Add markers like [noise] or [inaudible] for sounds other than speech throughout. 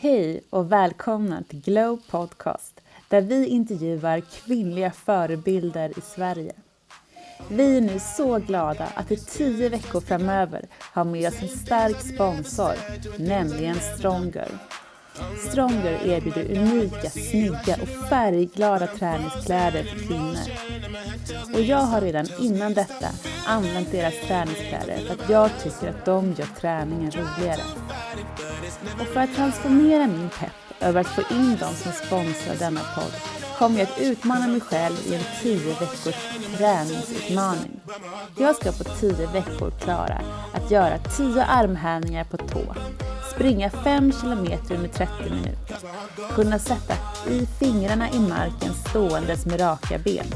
Hej och välkomna till Glow Podcast där vi intervjuar kvinnliga förebilder i Sverige. Vi är nu så glada att i tio veckor framöver ha med oss en stark sponsor, nämligen Stronger. Stronger erbjuder unika, snygga och färgglada träningskläder för kvinnor. Och jag har redan innan detta använt deras träningskläder för att jag tycker att de gör träningen roligare. Och för att transformera min pepp över att få in dem som sponsrar denna podd kommer jag att utmana mig själv i en 10 veckors träningsutmaning. Jag ska på 10 veckor klara att göra 10 armhävningar på tå, springa 5 kilometer under 30 minuter, kunna sätta i fingrarna i marken ståendes med raka ben.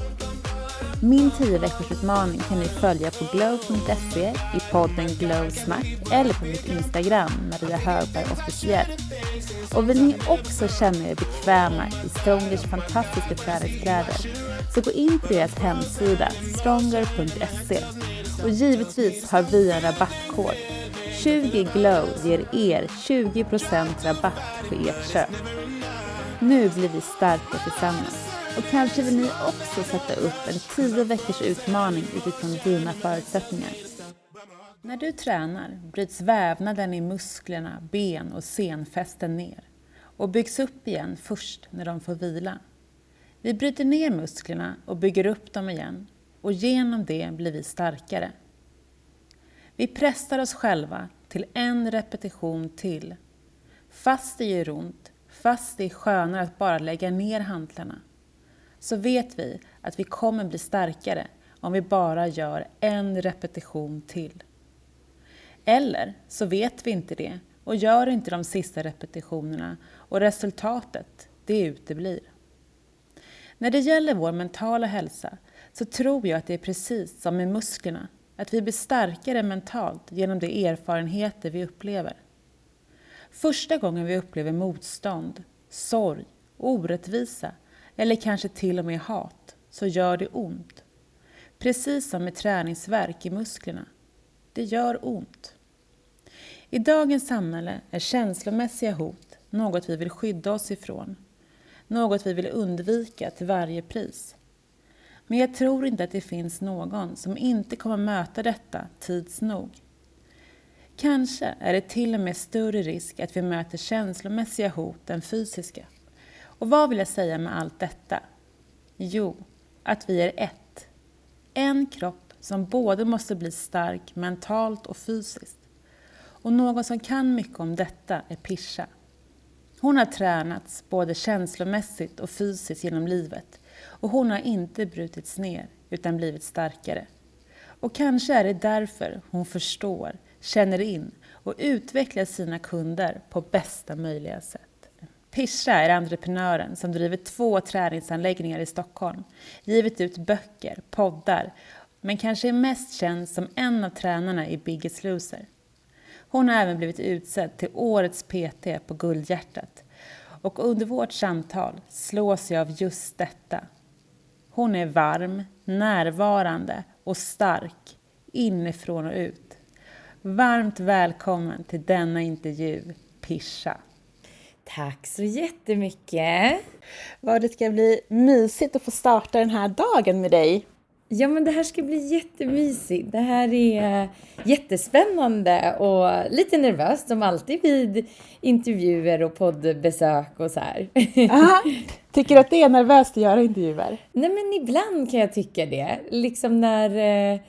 Min 10 veckors utmaning kan ni följa på glow.se i podden Glow Snack eller på mitt Instagram, Maria Högberg officiell. Och vill ni också känna er bekväma i Strongers fantastiska träningskläder så gå in på deras hemsida stronger.se och givetvis har vi en rabattkod 20 glow ger er 20% rabatt på ert köp. Nu blir vi starka tillsammans och kanske vill ni också sätta upp en 10 veckors utmaning utifrån dina förutsättningar. När du tränar bryts vävnaden i musklerna, ben och senfästen ner och byggs upp igen först när de får vila. Vi bryter ner musklerna och bygger upp dem igen och genom det blir vi starkare. Vi pressar oss själva till en repetition till. Fast det gör ont, fast det är skönare att bara lägga ner hantlarna, så vet vi att vi kommer bli starkare om vi bara gör en repetition till. Eller så vet vi inte det och gör inte de sista repetitionerna och resultatet, det uteblir. När det gäller vår mentala hälsa så tror jag att det är precis som med musklerna, att vi blir starkare mentalt genom de erfarenheter vi upplever. Första gången vi upplever motstånd, sorg, orättvisa eller kanske till och med hat, så gör det ont. Precis som med träningsverk i musklerna. Det gör ont. I dagens samhälle är känslomässiga hot något vi vill skydda oss ifrån. Något vi vill undvika till varje pris. Men jag tror inte att det finns någon som inte kommer möta detta tids nog. Kanske är det till och med större risk att vi möter känslomässiga hot än fysiska. Och vad vill jag säga med allt detta? Jo, att vi är ett. En kropp som både måste bli stark mentalt och fysiskt. Och någon som kan mycket om detta är Pisha. Hon har tränats både känslomässigt och fysiskt genom livet och hon har inte brutits ner utan blivit starkare. Och kanske är det därför hon förstår, känner in och utvecklar sina kunder på bästa möjliga sätt. Pisha är entreprenören som driver två träningsanläggningar i Stockholm, givit ut böcker, poddar, men kanske är mest känd som en av tränarna i Biggest Loser. Hon har även blivit utsedd till Årets PT på Guldhjärtat. Och under vårt samtal slås jag av just detta. Hon är varm, närvarande och stark, inifrån och ut. Varmt välkommen till denna intervju, Pisha. Tack så jättemycket! Vad det ska bli mysigt att få starta den här dagen med dig. Ja, men det här ska bli jättemysigt. Det här är jättespännande och lite nervöst som alltid vid intervjuer och poddbesök och så här. [laughs] Aha. Tycker du att det är nervöst att göra intervjuer? Nej, men ibland kan jag tycka det. Liksom när...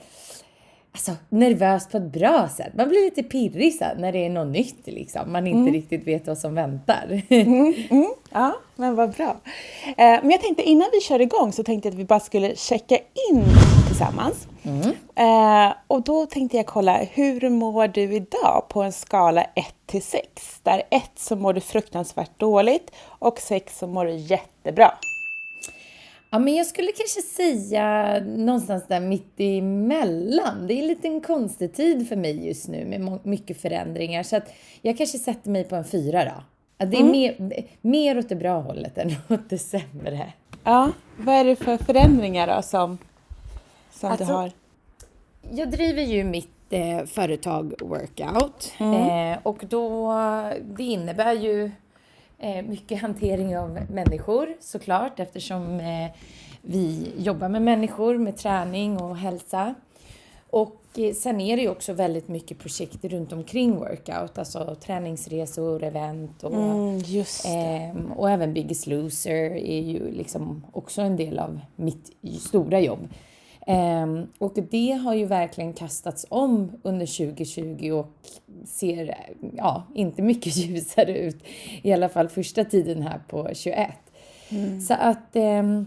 Alltså nervöst på ett bra sätt. Man blir lite pirrig så när det är något nytt liksom. Man inte mm. riktigt vet vad som väntar. Mm, mm. Ja, men vad bra. Eh, men jag tänkte innan vi kör igång så tänkte jag att vi bara skulle checka in tillsammans. Mm. Eh, och då tänkte jag kolla, hur mår du idag på en skala 1 till 6? Där 1 så mår du fruktansvärt dåligt och 6 så mår du jättebra. Ja, men jag skulle kanske säga någonstans där mitt emellan. Det är en liten konstig tid för mig just nu med mycket förändringar. Så att jag kanske sätter mig på en fyra då. det är mm. mer, mer åt det bra hållet än [laughs] åt det sämre. Ja, vad är det för förändringar då som, som alltså, du har? Jag driver ju mitt eh, företag Workout mm. eh, och då, det innebär ju Eh, mycket hantering av människor såklart eftersom eh, vi jobbar med människor, med träning och hälsa. Och eh, sen är det ju också väldigt mycket projekt runt omkring workout, alltså träningsresor, event och, Mm, ehm, och även Biggest Loser är ju liksom också en del av mitt stora jobb. Ehm, och det har ju verkligen kastats om under 2020 och ser ja, inte mycket [laughs] ljusare ut. I alla fall första tiden här på 21. Så att ehm,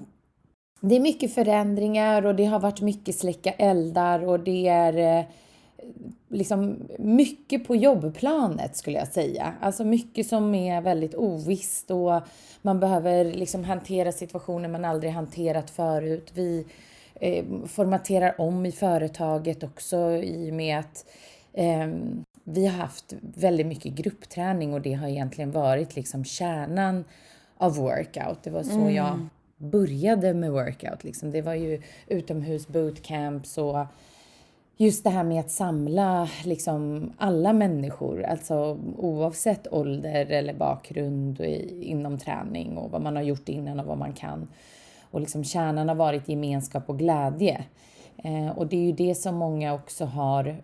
det är mycket förändringar och det har varit mycket släcka eldar och det är eh, liksom mycket på jobbplanet skulle jag säga. Alltså mycket som är väldigt ovisst och man behöver liksom hantera situationer man aldrig hanterat förut. Vi eh, formaterar om i företaget också i och med att eh, vi har haft väldigt mycket gruppträning och det har egentligen varit liksom kärnan av workout. Det var så jag började med workout. Liksom. Det var ju utomhus bootcamps och just det här med att samla liksom alla människor, alltså oavsett ålder eller bakgrund inom träning och vad man har gjort innan och vad man kan. Och liksom kärnan har varit gemenskap och glädje. Eh, och det är ju det som många också har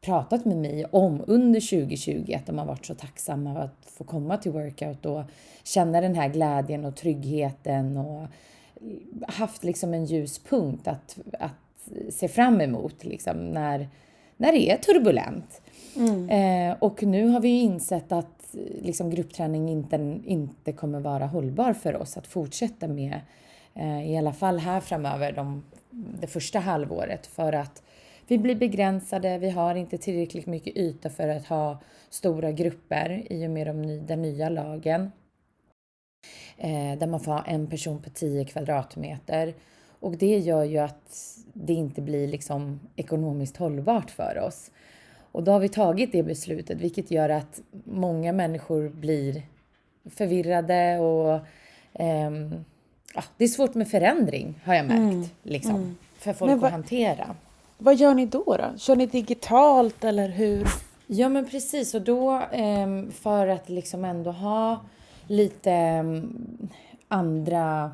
pratat med mig om under 2020, att de har varit så tacksamma att få komma till workout och känna den här glädjen och tryggheten och haft liksom en ljuspunkt att, att se fram emot liksom när, när det är turbulent. Eh, och nu har vi ju insett att liksom, gruppträning inte, inte kommer vara hållbar för oss att fortsätta med, Eh, i alla fall här framöver, de, det första halvåret, för att vi blir begränsade, vi har inte tillräckligt mycket yta för att ha stora grupper i och med de den nya lagen. Eh, där man får ha en person på 10 kvadratmeter. Och det gör ju att det inte blir liksom ekonomiskt hållbart för oss. Och då har vi tagit det beslutet, vilket gör att många människor blir förvirrade och eh, ja, det är svårt med förändring har jag märkt. Liksom, För folk vad- att hantera. Vad gör ni då, då? Kör ni digitalt eller hur? Ja men precis och då ehm, för att liksom ändå ha lite ehm, andra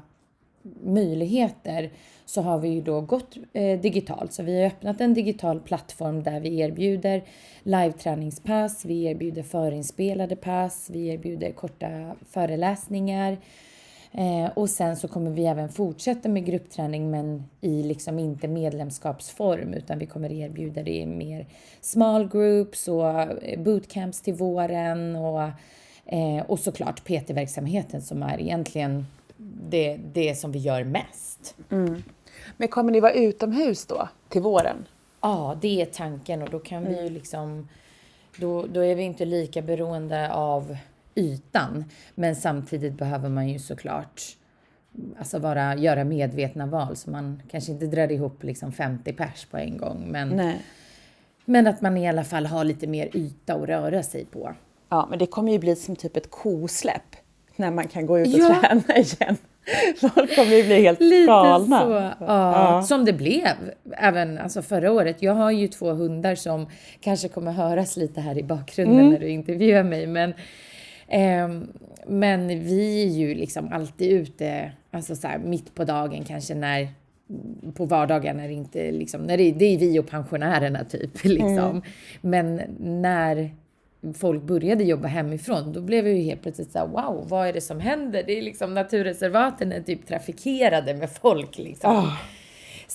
möjligheter så har vi ju då gått eh, digitalt. Så vi har öppnat en digital plattform där vi erbjuder live-träningspass, vi erbjuder förinspelade pass, vi erbjuder korta föreläsningar. Eh, och sen så kommer vi även fortsätta med gruppträning men i liksom inte medlemskapsform utan vi kommer erbjuda det i mer small groups och eh, bootcamps till våren och, eh, och såklart PT-verksamheten som är egentligen det, det som vi gör mest. Men kommer ni vara utomhus då, till våren? Ja, det är tanken och då kan vi ju liksom då, då är vi inte lika beroende av ytan. Men samtidigt behöver man ju såklart alltså vara, göra medvetna val så man kanske inte drar ihop liksom 50 pers på en gång. Men, Nej. men att man i alla fall har lite mer yta att röra sig på. Ja, men det kommer ju bli som typ ett kosläpp när man kan gå ut och Ja. träna igen. [laughs] Folk kommer ju bli helt Lite galna. så. Ja, Ja. Som det blev även alltså förra året. Jag har ju två hundar som kanske kommer höras lite här i bakgrunden Mm. när du intervjuar mig. Men, men vi är ju liksom alltid ute, alltså så här, mitt på dagen kanske när på vardagar när det inte liksom, när det, det är vi och pensionärerna typ [laughs] liksom. Men när folk började jobba hemifrån, då blev jag ju helt plötsligt så här, wow, vad är det som händer? Det är liksom naturreservaten är typ trafikerade med folk liksom. Ah.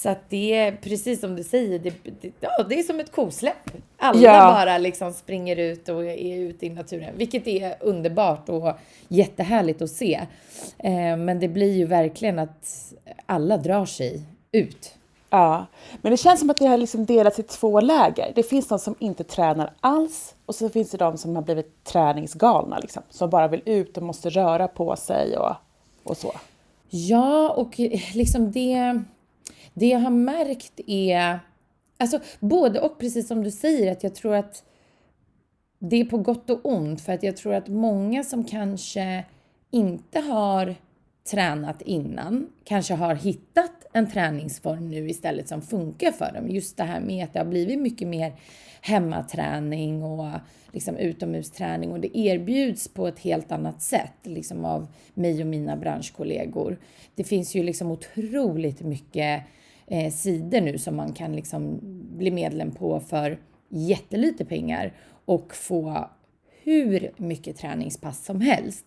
Så att det är precis som du säger, det, det, ja, det är som ett kosläpp. Alla Ja. bara liksom springer ut och är ute i naturen, vilket är underbart och jättehärligt att se. Eh, men det blir ju verkligen att alla drar sig ut. Ja, men det känns som att det har liksom delats i två läger. Det finns de som inte tränar alls och så finns det de som har blivit träningsgalna, liksom, som bara vill ut och måste röra på sig och, och så. Ja, och liksom det, det jag har märkt är, alltså både och precis som du säger, att jag tror att det är på gott och ont för att jag tror att många som kanske inte har tränat innan kanske har hittat en träningsform nu istället som funkar för dem. Just det här med att det har blivit mycket mer hemmaträning och liksom utomhusträning och det erbjuds på ett helt annat sätt liksom av mig och mina branschkollegor. Det finns ju liksom otroligt mycket eh, sidor nu som man kan liksom bli medlem på för jättelite pengar och få hur mycket träningspass som helst.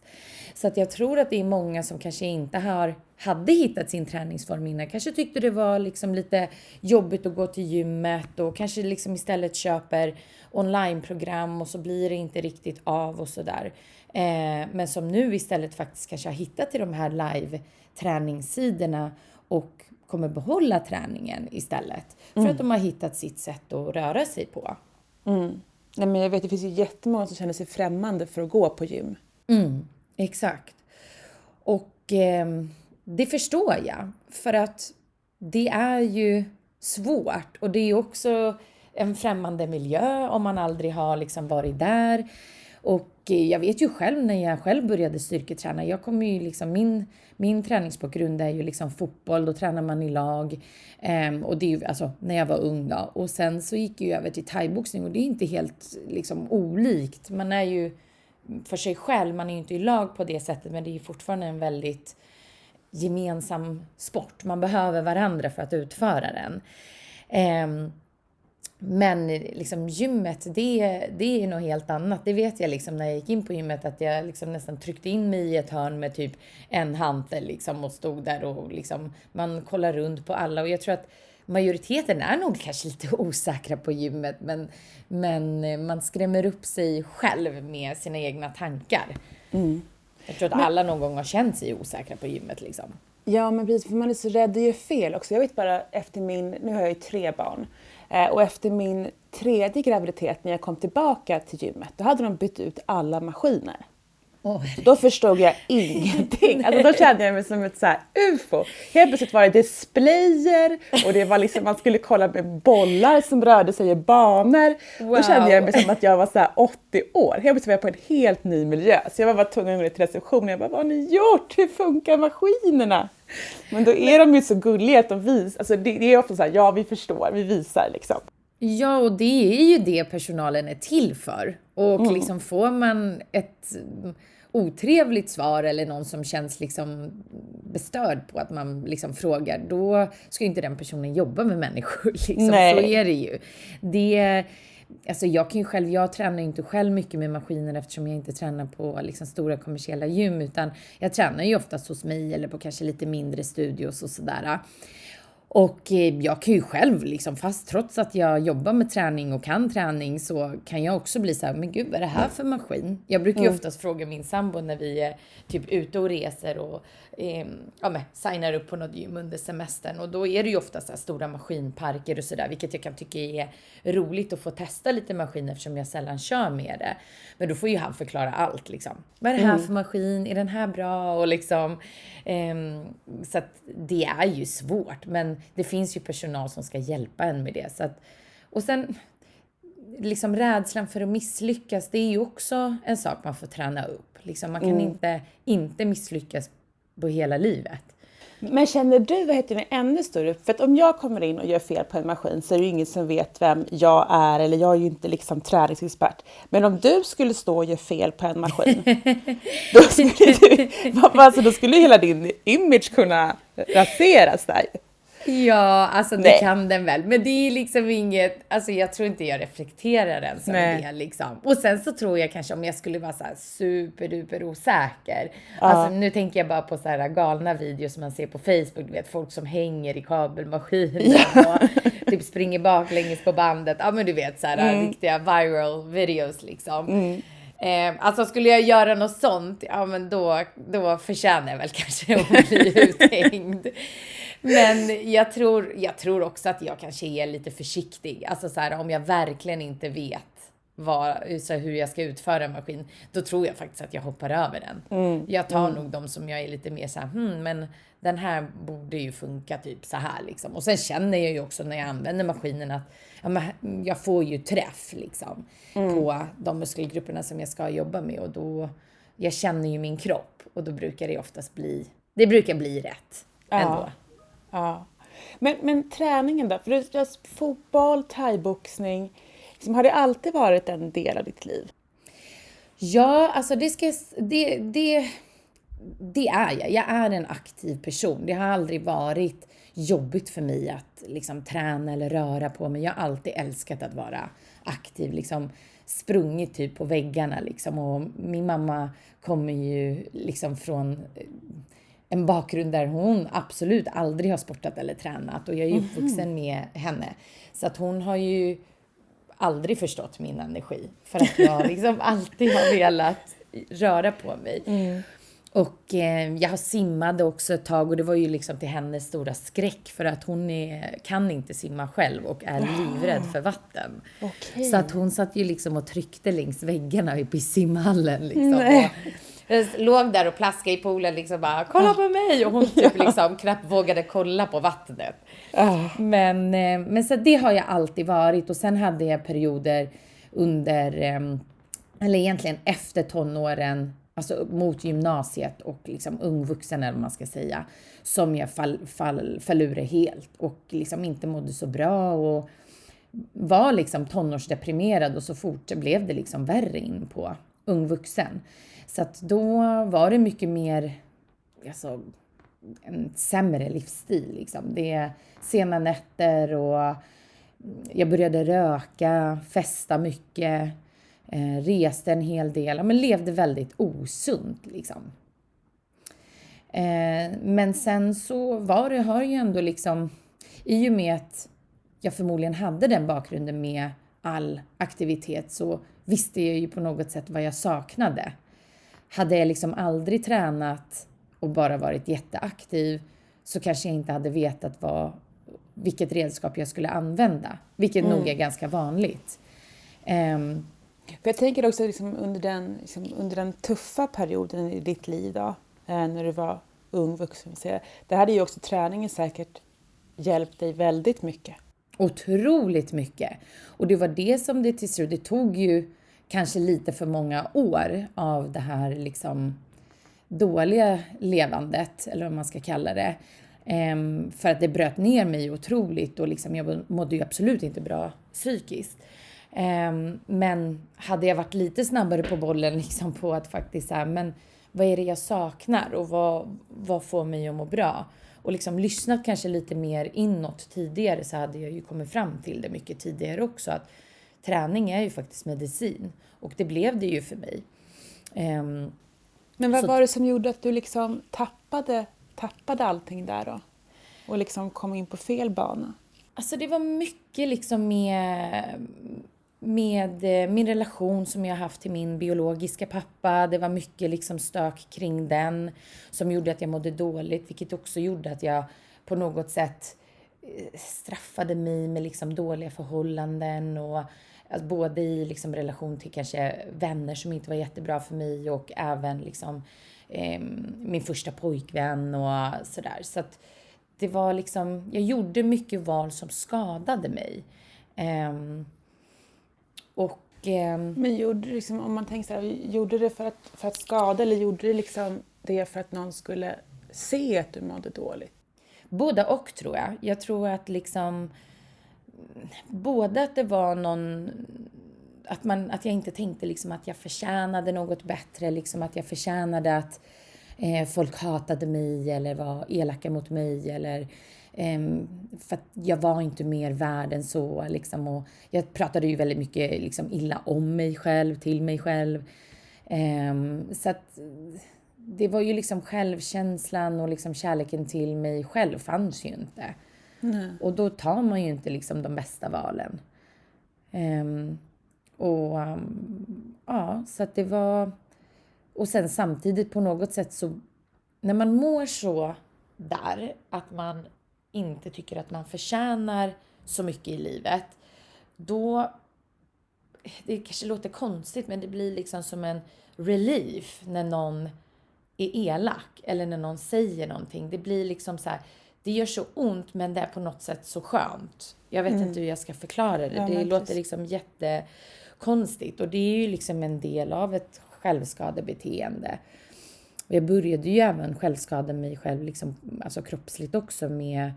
Så att jag tror att det är många som kanske inte har, hade hittat sin träningsform innan, kanske tyckte det var liksom lite jobbigt att gå till gymmet och kanske liksom istället köper onlineprogram och så blir det inte riktigt av och sådär. Eh, men som nu istället faktiskt kanske har hittat till de här live träningssidorna och kommer behålla träningen istället. För mm. att de har hittat sitt sätt att röra sig på. Mm. Nej, men jag vet, det finns ju jättemånga som känner sig främmande för att gå på gym. Mm, exakt. Och eh, det förstår jag. För att det är ju svårt och det är ju också en främmande miljö om man aldrig har liksom varit där. Och Eh, jag vet ju själv när jag själv började styrketräna, jag kommer ju liksom, min, min träningsbakgrund är ju liksom fotboll, då tränar man i lag. Um, och det är ju alltså när jag var ung då. Och sen så gick jag över till thaiboxning och det är inte helt liksom olikt. Man är ju för sig själv, man är ju inte i lag på det sättet, men det är ju fortfarande en väldigt gemensam sport. Man behöver varandra för att utföra den. Um, men liksom gymmet, det, det är något helt annat. Det vet jag liksom när jag gick in på gymmet att jag liksom nästan tryckte in mig i ett hörn med typ en hantel liksom och stod där och liksom man kollar runt på alla och jag tror att majoriteten är nog kanske lite [laughs] osäkra på gymmet men, men man skrämmer upp sig själv med sina egna tankar. Mm. Jag tror att alla någon gång har känt sig osäkra på gymmet liksom. Ja, men precis, för man är så rädd att göra fel också. Jag vet bara efter min, nu har jag ju tre barn, Eh, och efter min tredje graviditet när jag kom tillbaka till gymmet, då hade de bytt ut alla maskiner. Oh, då förstod jag ingenting. Alltså, då kände jag mig som ett så här ufo. Helt plötsligt var det displayer och det var liksom, man skulle kolla med bollar som rörde sig i banor. Wow. Då kände jag mig som att jag var så 80 år. Helt plötsligt var jag på en helt ny miljö. Så jag var bara tvungen att gå till receptionen. Jag bara, vad har ni gjort? Hur funkar maskinerna? Men då är de ju så gulliga att de visar, alltså det, det är ofta så här, ja vi förstår, vi visar liksom. Ja, och det är ju det personalen är till för. Och mm. liksom får man ett otrevligt svar eller någon som känns liksom bestörd på att man liksom frågar, då ska ju inte den personen jobba med människor. [laughs] Liksom. Så är det ju. Det, alltså jag kan ju själv, jag tränar ju inte själv mycket med maskiner eftersom jag inte tränar på liksom stora kommersiella gym utan jag tränar ju oftast hos mig eller på kanske lite mindre studios och sådär. Och eh, jag kan ju själv, liksom, fast trots att jag jobbar med träning och kan träning så kan jag också bli så här, men gud vad är det här för maskin? Jag brukar ju mm. oftast fråga min sambo när vi är typ ute och reser och eh, ja, men, signar upp på något gym under semestern och då är det ju ofta så stora maskinparker och sådär, vilket jag kan tycka är roligt att få testa lite maskiner eftersom jag sällan kör med det. Men då får ju han förklara allt liksom. Vad är det här mm. för maskin? Är den här bra? Och liksom, eh, så att det är ju svårt, men det finns ju personal som ska hjälpa en med det. Så att, och sen liksom rädslan för att misslyckas, det är ju också en sak man får träna upp. Liksom, man kan mm. inte, inte misslyckas på hela livet. Men känner du vad heter det, ännu större? För att om jag kommer in och gör fel på en maskin så är det ju ingen som vet vem jag är eller jag är ju inte liksom träningsexpert. Men om du skulle stå och göra fel på en maskin, [laughs] då skulle, du, [laughs] alltså, då skulle hela din image kunna raseras där. Ja, alltså det kan den väl. Men det är liksom inget, alltså jag tror inte jag reflekterar som Nej. det liksom. Och sen så tror jag kanske om jag skulle vara så här superduper osäker. Ja. Alltså nu tänker jag bara på så här galna videos som man ser på Facebook, du vet folk som hänger i kabelmaskinen ja. och [laughs] typ springer baklänges på bandet. Ja men du vet så här mm. riktiga viral videos liksom. Mm. Eh, alltså skulle jag göra något sånt, ja men då, då förtjänar jag väl [laughs] kanske att bli uthängd. Men jag tror, jag tror också att jag kanske är lite försiktig. Alltså så här, om jag verkligen inte vet vad, så hur jag ska utföra en maskin, då tror jag faktiskt att jag hoppar över den. Mm. Jag tar mm. nog de som jag är lite mer så här, hmm, men den här borde ju funka typ så här liksom. Och sen känner jag ju också när jag använder maskinen att ja, men jag får ju träff liksom mm. på de muskelgrupperna som jag ska jobba med och då, jag känner ju min kropp och då brukar det oftast bli det brukar bli rätt ändå. Ja. Men, men träningen då? För du har fotboll, thaiboxning. Liksom, har det alltid varit en del av ditt liv? Ja, alltså det ska det, det, det är jag. Jag är en aktiv person. Det har aldrig varit jobbigt för mig att liksom träna eller röra på mig. Jag har alltid älskat att vara aktiv, liksom sprungit typ på väggarna liksom. Och min mamma kommer ju liksom från eh, en bakgrund där hon absolut aldrig har sportat eller tränat och jag är ju uppvuxen med henne. Så att hon har ju aldrig förstått min energi för att jag [laughs] liksom alltid har velat röra på mig. Mm. Och eh, jag simmade också ett tag och det var ju liksom till hennes stora skräck för att hon är, kan inte simma själv och är livrädd för vatten. Okay. Så att hon satt ju liksom och tryckte längs väggarna i simhallen liksom. Jag låg där och plaskade i poolen liksom bara kolla på mig och hon typ [laughs] liksom knappt vågade kolla på vattnet. Oh. Men, eh, men så det har jag alltid varit och sen hade jag perioder under, eh, eller egentligen efter tonåren alltså mot gymnasiet och liksom ung vuxen eller vad man ska säga, som jag fall, fall, fall ur helt och liksom inte mådde så bra och var liksom tonårsdeprimerad och så fort blev det liksom värre in på ung vuxen. Så att då var det mycket mer, alltså en sämre livsstil liksom. Det är sena nätter och mm, jag började röka, festa mycket, eh, reste en hel del, men levde väldigt osunt liksom. Eh, men sen så var det, har ju ändå liksom, i och med att jag förmodligen hade den bakgrunden med all aktivitet så visste jag ju på något sätt vad jag saknade. Hade jag liksom aldrig tränat och bara varit jätteaktiv så kanske jag inte hade vetat vad, vilket redskap jag skulle använda, vilket mm. nog är ganska vanligt. Um, jag tänker också liksom under, den, liksom under den tuffa perioden i ditt liv då, eh, när du var ung vuxen, det hade ju också träningen säkert hjälpt dig väldigt mycket. Otroligt mycket. Och det var det som det till slut, det tog ju kanske lite för många år av det här liksom dåliga levandet, eller vad man ska kalla det. Um, för att det bröt ner mig otroligt och liksom jag mådde ju absolut inte bra psykiskt. Um, men hade jag varit lite snabbare på bollen [laughs] liksom på att faktiskt säga, men vad är det jag saknar och vad, vad får mig att må bra? Och liksom lyssnat kanske lite mer inåt tidigare så hade jag ju kommit fram till det mycket tidigare också. Att träning är ju faktiskt medicin och det blev det ju för mig. Um, men vad så, var det som gjorde att du liksom tappade, tappade allting där då? Och liksom kom in på fel bana? Alltså det var mycket liksom med, med eh, min relation som jag haft till min biologiska pappa. Det var mycket liksom stök kring den som gjorde att jag mådde dåligt, vilket också gjorde att jag på något sätt eh, straffade mig med liksom dåliga förhållanden och Alltså både i liksom relation till kanske vänner som inte var jättebra för mig och även liksom eh, min första pojkvän och sådär. Så att det var liksom, jag gjorde mycket val som skadade mig. Eh, och... Eh, Men gjorde liksom, om man tänker så här, gjorde det för att, för att skada eller gjorde du liksom det för att någon skulle se att du mådde dåligt? Båda och tror jag. Jag tror att liksom både att det var någon att, man, att jag inte tänkte liksom att jag förtjänade något bättre, liksom att jag förtjänade att eh, folk hatade mig eller var elaka mot mig eller eh, för att jag var inte mer värd än så liksom och jag pratade ju väldigt mycket liksom illa om mig själv, till mig själv. Eh, så att det var ju liksom självkänslan och liksom kärleken till mig själv fanns ju inte. Nej. Och då tar man ju inte liksom de bästa valen. Um, och um, ja, så att det var... Och sen samtidigt på något sätt så, när man mår så där, att man inte tycker att man förtjänar så mycket i livet, då... Det kanske låter konstigt, men det blir liksom som en relief när någon är elak eller när någon säger någonting. Det blir liksom så här, det gör så ont men det är på något sätt så skönt. Jag vet mm. inte hur jag ska förklara det. Ja, det låter liksom jättekonstigt och det är ju liksom en del av ett självskadebeteende. och jag började ju även självskada mig själv, liksom, alltså kroppsligt också med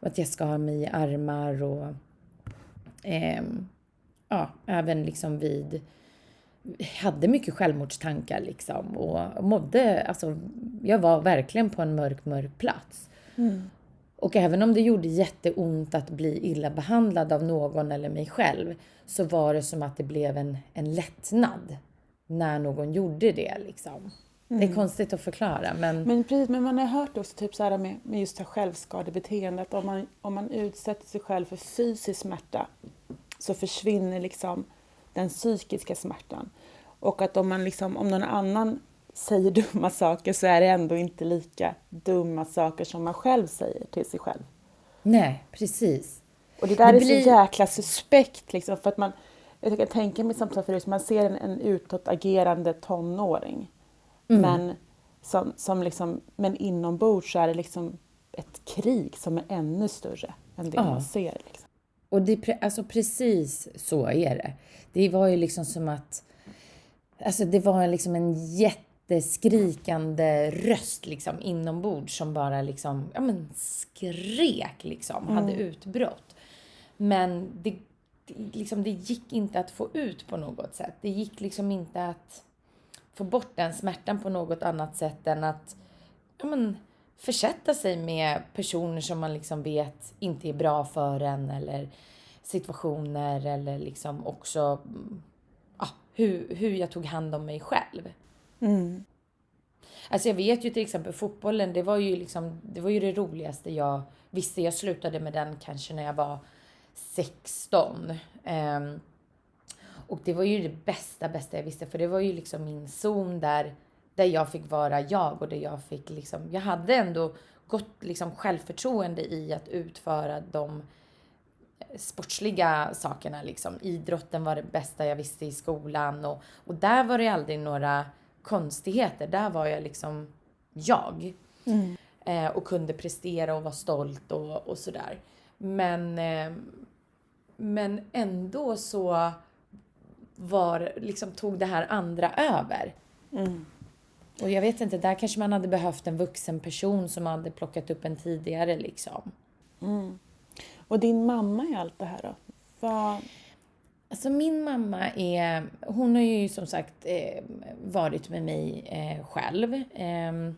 att jag skar mig i armar och eh, ja, även liksom vid hade mycket självmordstankar liksom och mådde, alltså jag var verkligen på en mörk, mörk plats. Mm. Och även om det gjorde jätteont att bli illa behandlad av någon eller mig själv så var det som att det blev en, en lättnad när någon gjorde det liksom. Mm. Det är mm. konstigt att förklara men... Men precis, men man har hört också typ så här med, med just det självskadebeteendet. Om man, om man utsätter sig själv för fysisk smärta så försvinner liksom den psykiska smärtan. Och att om, man liksom, om någon annan säger dumma saker så är det ändå inte lika dumma saker som man själv säger till sig själv. Nej, precis. Och det där det är blir... så jäkla suspekt liksom, för att man, jag kan tänka mig som förut, man ser en, en utåtagerande tonåring. Mm. Men, som, som liksom, men inombords så är det liksom ett krig som är ännu större än det ja. man ser. Liksom. Och det, alltså precis så är det. Det var ju liksom som att, alltså det var liksom en jätteskrikande röst liksom inombords som bara liksom, ja men skrek liksom, mm. hade utbrott. Men det, liksom, det gick inte att få ut på något sätt. Det gick liksom inte att få bort den smärtan på något annat sätt än att, ja men, försätta sig med personer som man liksom vet inte är bra för en eller situationer eller liksom också ja, hur, hur jag tog hand om mig själv. Mm. Alltså jag vet ju till exempel fotbollen, det var ju liksom, det var ju det roligaste jag visste. Jag slutade med den kanske när jag var 16. Um, ehm, och det var ju det bästa, bästa jag visste, för det var ju liksom min zon där, där jag fick vara jag och där jag fick liksom, jag hade ändå gott liksom självförtroende i att utföra de sportsliga sakerna liksom. Idrotten var det bästa jag visste i skolan och, och där var det aldrig några konstigheter. Där var jag liksom jag. Mm. Eh, och kunde prestera och vara stolt och, och sådär. Men, eh, men ändå så var, liksom, tog det här andra över. Mm. Och jag vet inte, där kanske man hade behövt en vuxen person som hade plockat upp en tidigare liksom. Mm. Och din mamma i allt det här då? Vad... Alltså min mamma är, hon har ju som sagt eh, varit med mig eh, själv. Eh,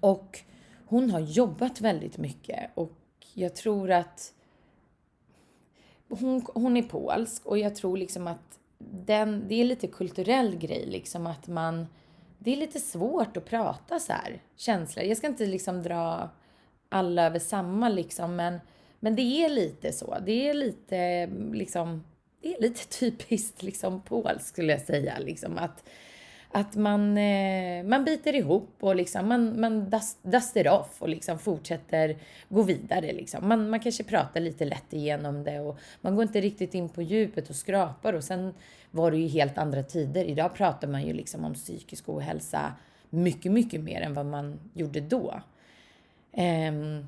och hon har jobbat väldigt mycket och jag tror att hon, hon är polsk och jag tror liksom att den, det är lite kulturell grej liksom att man, det är lite svårt att prata så här känslor. Jag ska inte liksom dra alla över samma liksom men men det är lite så. Det är lite liksom, är lite [laughs] typiskt liksom polskt skulle jag säga. Liksom, att, att man, eh, man biter ihop och liksom, man, man dust, duster off och liksom fortsätter gå vidare. Liksom. Man, man kanske pratar lite lätt igenom det och man går inte riktigt in på djupet och skrapar. Och sen var det ju helt andra tider. Idag pratar man ju liksom om psykisk ohälsa mycket, mycket mer än vad man gjorde då. Um,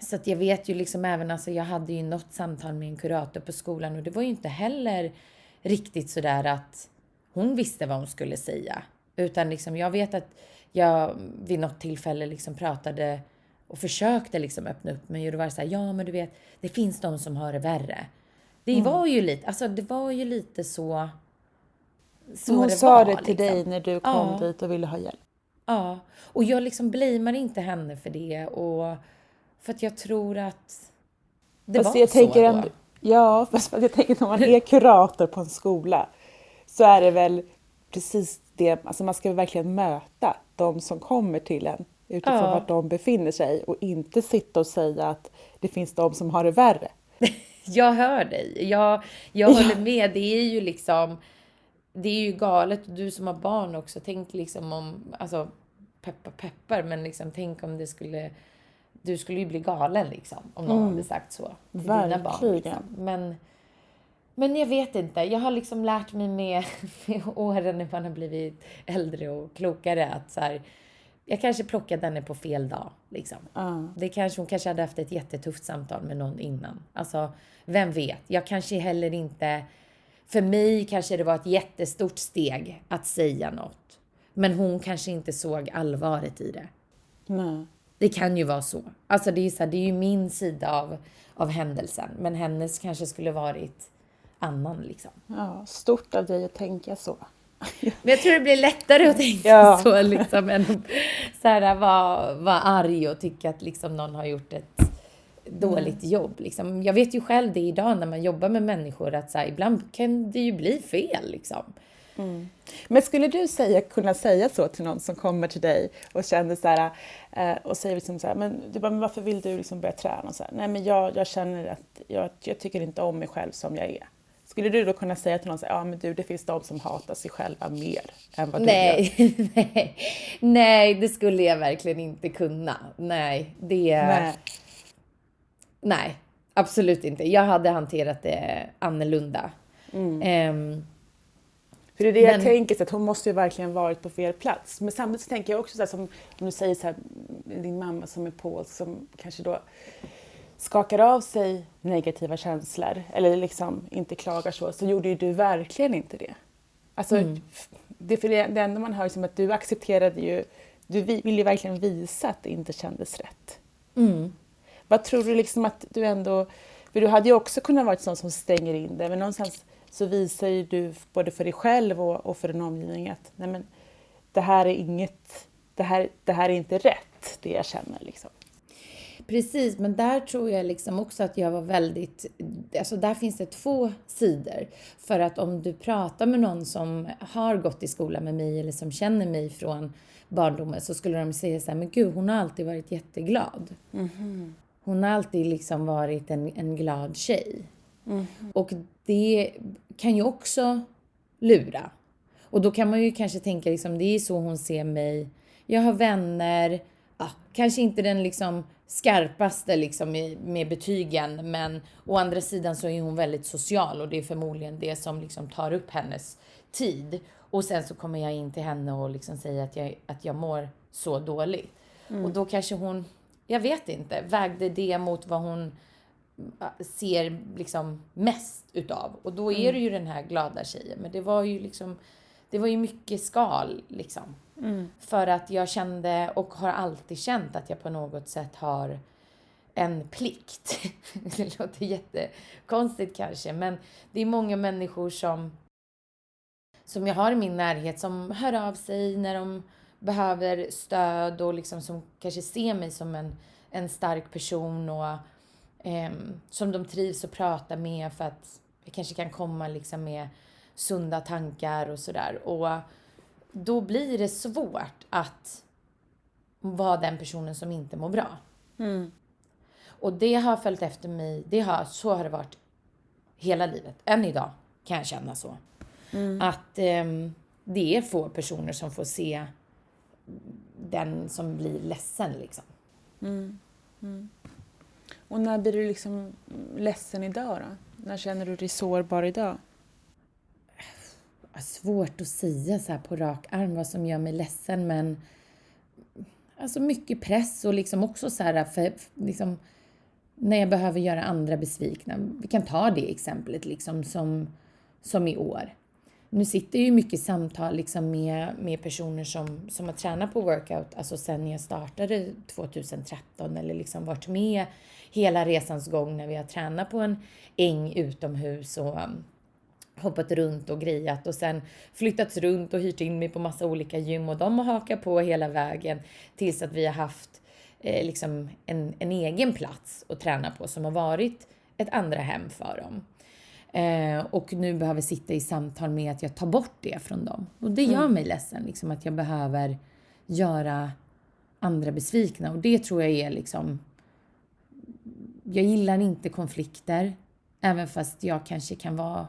så att jag vet ju liksom även, alltså jag hade ju något samtal med en kurator på skolan och det var ju inte heller riktigt sådär att hon visste vad hon skulle säga. Utan liksom jag vet att jag vid något tillfälle liksom pratade och försökte liksom öppna upp mig och då var det så här, ja men du vet, det finns de som har det värre. Det mm. var ju lite, alltså det var ju lite så, så Hon det sa var, det till liksom. dig när du kom ja. dit och ville ha hjälp? Ja, och jag liksom blamear inte henne för det och för att jag tror att det fast var jag så tänker då. Ja, fast jag tänker när man är kurator på en skola så är det väl precis det, alltså man ska verkligen möta de som kommer till en utifrån ja. vart de befinner sig och inte sitta och säga att det finns de som har det värre. [laughs] jag hör dig. Jag, jag ja. håller med. Det är ju liksom, det är ju galet. Du som har barn också, tänk liksom om, alltså peppar peppar, men liksom tänk om det skulle du skulle ju bli galen liksom om någon mm. hade sagt så till Verkligen. dina barn. Liksom. Men, men jag vet inte. Jag har liksom lärt mig med, [laughs] med åren när man har blivit äldre och klokare att så här, jag kanske plockade henne på fel dag. Liksom. Uh. Det kanske, hon kanske hade haft ett jättetufft samtal med någon innan. Alltså, vem vet? Jag kanske heller inte... För mig kanske det var ett jättestort steg att säga något. Men hon kanske inte såg allvaret i det. Nej. Det kan ju vara så. Alltså det är, så här, det är ju min sida av, av händelsen. Men hennes kanske skulle varit annan liksom. Ja, stort av dig att tänka så. Men jag tror det blir lättare att tänka Ja. så liksom än att så här, vara, vara arg och tycka att liksom någon har gjort ett dåligt jobb. Liksom. Jag vet ju själv det idag när man jobbar med människor att så här, ibland kan det ju bli fel liksom. Men skulle du säga, kunna säga så till någon som kommer till dig och känner så här eh, och säger liksom så här, men, du bara, men varför vill du liksom börja träna? Och så här, Nej, men jag, jag känner att jag, jag tycker inte om mig själv som jag är. Skulle du då kunna säga till någon så här, ja men du, det finns de som hatar sig själva mer än vad du gör? Nej, [laughs] nej, nej, det skulle jag verkligen inte kunna. Nej, det... Nej. Nej, absolut inte. Jag hade hanterat det annorlunda. Ehm, För det är det jag Men- tänker, så att hon måste ju verkligen varit på fel plats. Men samtidigt tänker jag också så här, som om du säger så här, din mamma som är polsk som kanske då skakar av sig negativa känslor eller liksom inte klagar så, så gjorde ju du verkligen inte det. Alltså, det, för det, det enda man hör är som att du accepterade ju, du vi- ville ju verkligen visa att det inte kändes rätt. mm. Vad tror du liksom att du ändå... För du hade ju också kunnat vara sån som stänger in det, men någonstans så visar ju du både för dig själv och, och för din omgivning att nej men, det här är inget... Det här, det här är inte rätt, det jag känner. Liksom. Precis, men där tror jag liksom också att jag var väldigt, alltså där finns det två sidor. För att om du pratar med någon som har gått i skolan med mig eller som känner mig från barndomen så skulle de säga så här, men gud hon har alltid varit jätteglad. Hon har alltid liksom varit en, en glad tjej. Och det kan ju också lura. Och då kan man ju kanske tänka liksom, det är så hon ser mig. Jag har vänner, ja, kanske inte den liksom skarpaste liksom med betygen, men å andra sidan så är hon väldigt social och det är förmodligen det som liksom tar upp hennes tid. Och sen så kommer jag in till henne och liksom säger att jag, att jag mår så dåligt. Och då kanske hon, jag vet inte, vägde det mot vad hon ser liksom mest utav. Och då är det ju den här glada tjejen. Men det var ju liksom, det var ju mycket skal liksom. För att jag kände och har alltid känt att jag på något sätt har en plikt. [laughs] det låter jättekonstigt kanske, men det är många människor som som jag har i min närhet som hör av sig när de behöver stöd och liksom som kanske ser mig som en, en stark person och ehm, som de trivs att prata med för att jag kanske kan komma liksom med sunda tankar och sådär. Och då blir det svårt att vara den personen som inte mår bra. Och det har följt efter mig, det har, så har det varit hela livet. Än idag kan jag känna så. Att ehm, det är få personer som får se den som blir ledsen liksom. Och när blir du liksom ledsen idag då? När känner du dig sårbar idag? Äh, svårt att säga så här på rak arm vad som gör mig ledsen men alltså mycket press och liksom också så här för, liksom när jag behöver göra andra besvikna. Vi kan ta det exemplet liksom som, som i år. Nu sitter jag ju mycket samtal liksom med, med personer som, som har tränat på workout, alltså sen jag startade 2013 eller liksom varit med hela resans gång när vi har tränat på en äng utomhus och um, hoppat runt och grejat och sen flyttats runt och hyrt in mig på massa olika gym och de har hakat på hela vägen tills att vi har haft eh, liksom en, en egen plats att träna på som har varit ett andra hem för dem. Eh, och nu behöver sitta i samtal med att jag tar bort det från dem. Och det gör mig ledsen, liksom att jag behöver göra andra besvikna. Och det tror jag är liksom... Jag gillar inte konflikter, även fast jag kanske kan vara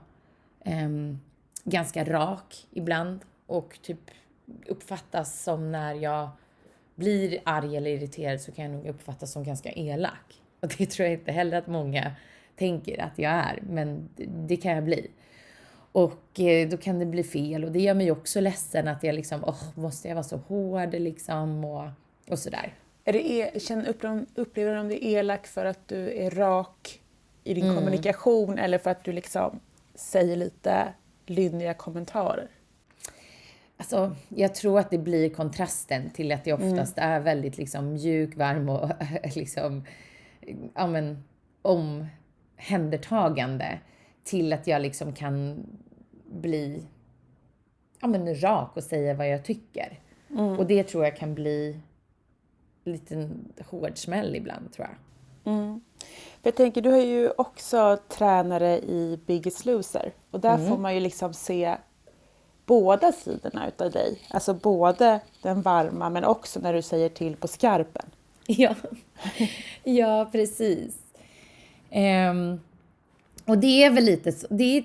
ehm, ganska rak ibland och typ uppfattas som när jag blir arg eller irriterad så kan jag nog uppfattas som ganska elak. Och det tror jag inte heller att många tänker att jag är, men det, kan jag bli. Och eh, då kan det bli fel och det gör mig också ledsen att jag liksom, åh, måste jag vara så hård liksom och, och sådär. Är det e- känner, upplever, upplever de det elak för att du är rak i din kommunikation eller för att du liksom säger lite lynniga kommentarer? Alltså, jag tror att det blir kontrasten till att jag oftast är väldigt liksom mjuk, varm och [laughs] liksom, ja men, omhändertagande. Till att jag liksom kan bli, ja men rak och säga vad jag tycker. Och det tror jag kan bli en liten hård smäll ibland tror jag. För jag tänker, du har ju också tränare i Biggest Loser och där får man ju liksom se båda sidorna utav dig. Alltså både den varma men också när du säger till på skarpen. [laughs] Ja, ja precis. Ehm, och det är väl lite det,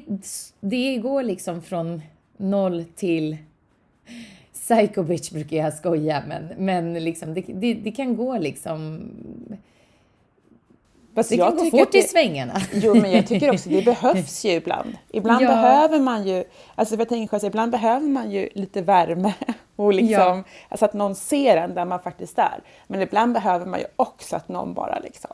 det går liksom från noll till psycho bitch brukar jag skoja, men, men liksom, det, det, det kan gå liksom, Fast det kan gå fort att i det- svänga. Jo, men jag tycker också det behövs ju ibland. Ibland Ja. behöver man ju, alltså jag tänker själv, ibland behöver man ju lite värme [laughs] och liksom, Ja. alltså att någon ser en där man faktiskt är. Men ibland behöver man ju också att någon bara liksom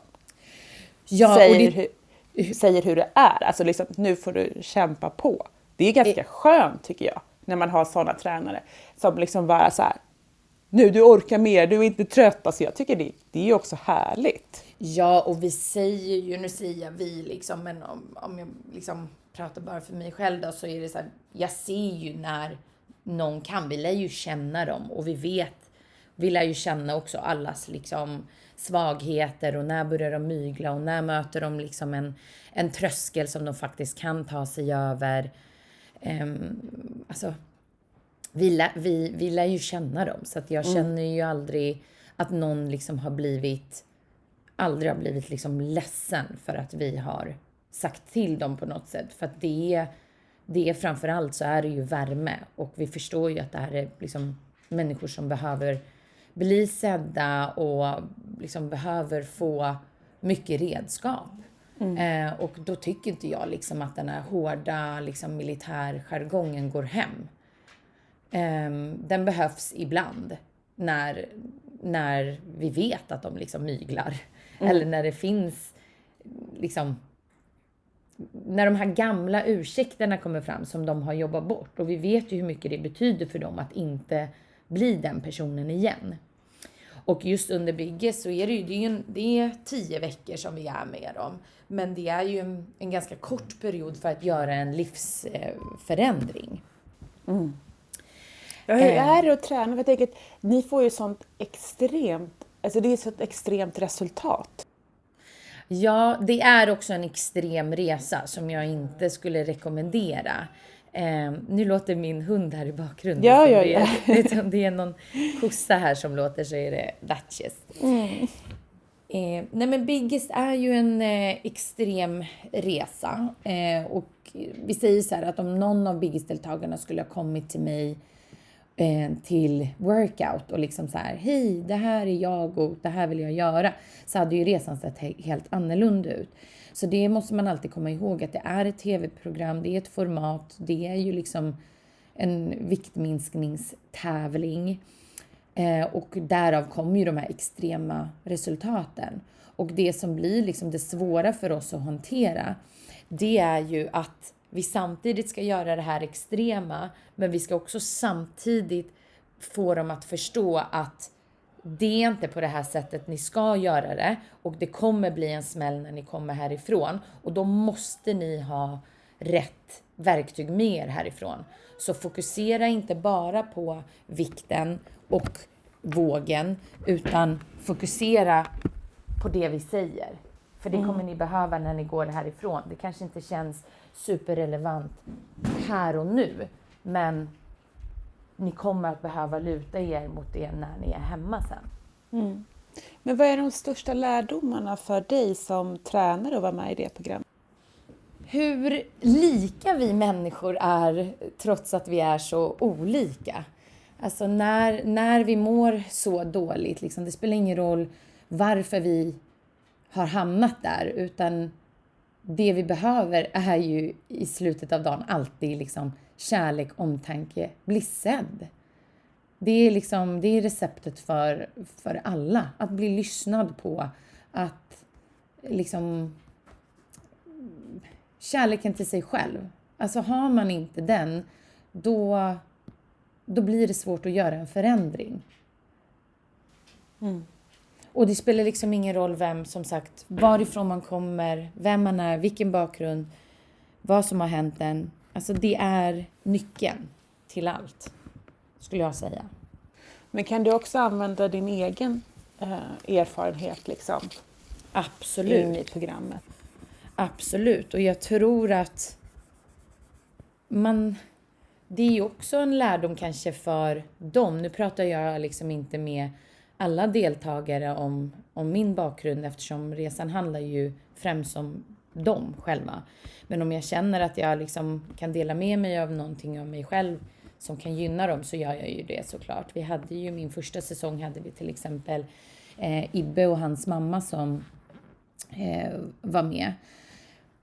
Ja, säger, det, hur, säger hur det är. Alltså liksom, nu får du kämpa på. Det är ganska skönt tycker jag, när man har sådana tränare som liksom bara så här, nu du orkar mer, du är inte trött. Alltså jag tycker det, det är också härligt. Ja, och vi säger ju, nu säger jag vi liksom, men om, om jag liksom pratar bara för mig själv då, så är det så här, jag ser ju när någon kan, vi lär ju känna dem och vi vet, vi lär ju känna också allas liksom svagheter och när börjar de mygla och när möter de liksom en, en tröskel som de faktiskt kan ta sig över. Um, alltså, vi, lär, vi, vi lär ju känna dem så att jag känner ju aldrig att någon liksom har blivit aldrig har blivit liksom ledsen för att vi har sagt till dem på något sätt. För att det är, det är framförallt så är det ju värme och vi förstår ju att det här är liksom människor som behöver bli sedda och liksom behöver få mycket redskap. Eh, och då tycker inte jag liksom att den här hårda liksom militärjargongen går hem. Ehm, den behövs ibland när, när vi vet att de liksom myglar. Eller när det finns liksom när de här gamla ursäkterna kommer fram som de har jobbat bort och vi vet ju hur mycket det betyder för dem att inte bli den personen igen. Och just under bygge så är det ju, det är, en, det är tio veckor som vi är med dem. Men det är ju en, en ganska kort period för att göra en livsförändring. Ja, hur Eh. är det att träna? För Jag tänker att ni får ju sånt extremt, alltså det är så ett extremt resultat. Ja, det är också en extrem resa som jag inte skulle rekommendera. Eh, nu låter min hund här i bakgrunden. Ja, ja, det, ja. är, [laughs] det, är- det är någon kossa här som låter så är det Duchess. Eh, nej men Biggest är ju en eh, extrem resa. Eh, och vi säger så här att om någon av Biggest-deltagarna skulle ha kommit till mig eh, till workout och liksom så här, hej, det här är jag och det här vill jag göra, så hade ju resan sett he- helt annorlunda ut. Så det måste man alltid komma ihåg att det är ett tv-program, det är ett format, det är ju liksom en viktminskningstävling. Eh, och därav kommer ju de här extrema resultaten. Och det som blir liksom det svåra för oss att hantera, det är ju att vi samtidigt ska göra det här extrema, men vi ska också samtidigt få dem att förstå att det är inte på det här sättet ni ska göra det och det kommer bli en smäll när ni kommer härifrån och då måste ni ha rätt verktyg med er härifrån. Så fokusera inte bara på vikten och vågen utan fokusera på det vi säger. För det kommer ni behöva när ni går härifrån. Det kanske inte känns superrelevant här och nu, men ni kommer att behöva luta er mot det när ni är hemma sen. Men vad är de största lärdomarna för dig som tränare att vara med i det programmet? Hur lika vi människor är trots att vi är så olika. Alltså när, när vi mår så dåligt, liksom, det spelar ingen roll varför vi har hamnat där, utan det vi behöver är ju i slutet av dagen alltid liksom kärlek, omtanke, bli sedd. Det är, liksom, det är receptet för, för alla, att bli lyssnad på, att liksom kärleken till sig själv. Alltså har man inte den, då, då blir det svårt att göra en förändring. Mm. Och det spelar liksom ingen roll vem, som sagt, varifrån man kommer, vem man är, vilken bakgrund, vad som har hänt en. Alltså det är nyckeln till allt, skulle jag säga. Men kan du också använda din egen eh, erfarenhet liksom Absolut. in i programmet? Absolut. Och jag tror att man... Det är ju också en lärdom kanske för dem. Nu pratar jag liksom inte med alla deltagare om, om min bakgrund eftersom resan handlar ju främst om dem själva. Men om jag känner att jag liksom kan dela med mig av någonting av mig själv som kan gynna dem så gör jag ju det såklart. Vi hade ju min första säsong hade vi till exempel eh, Ibbe och hans mamma som eh, var med.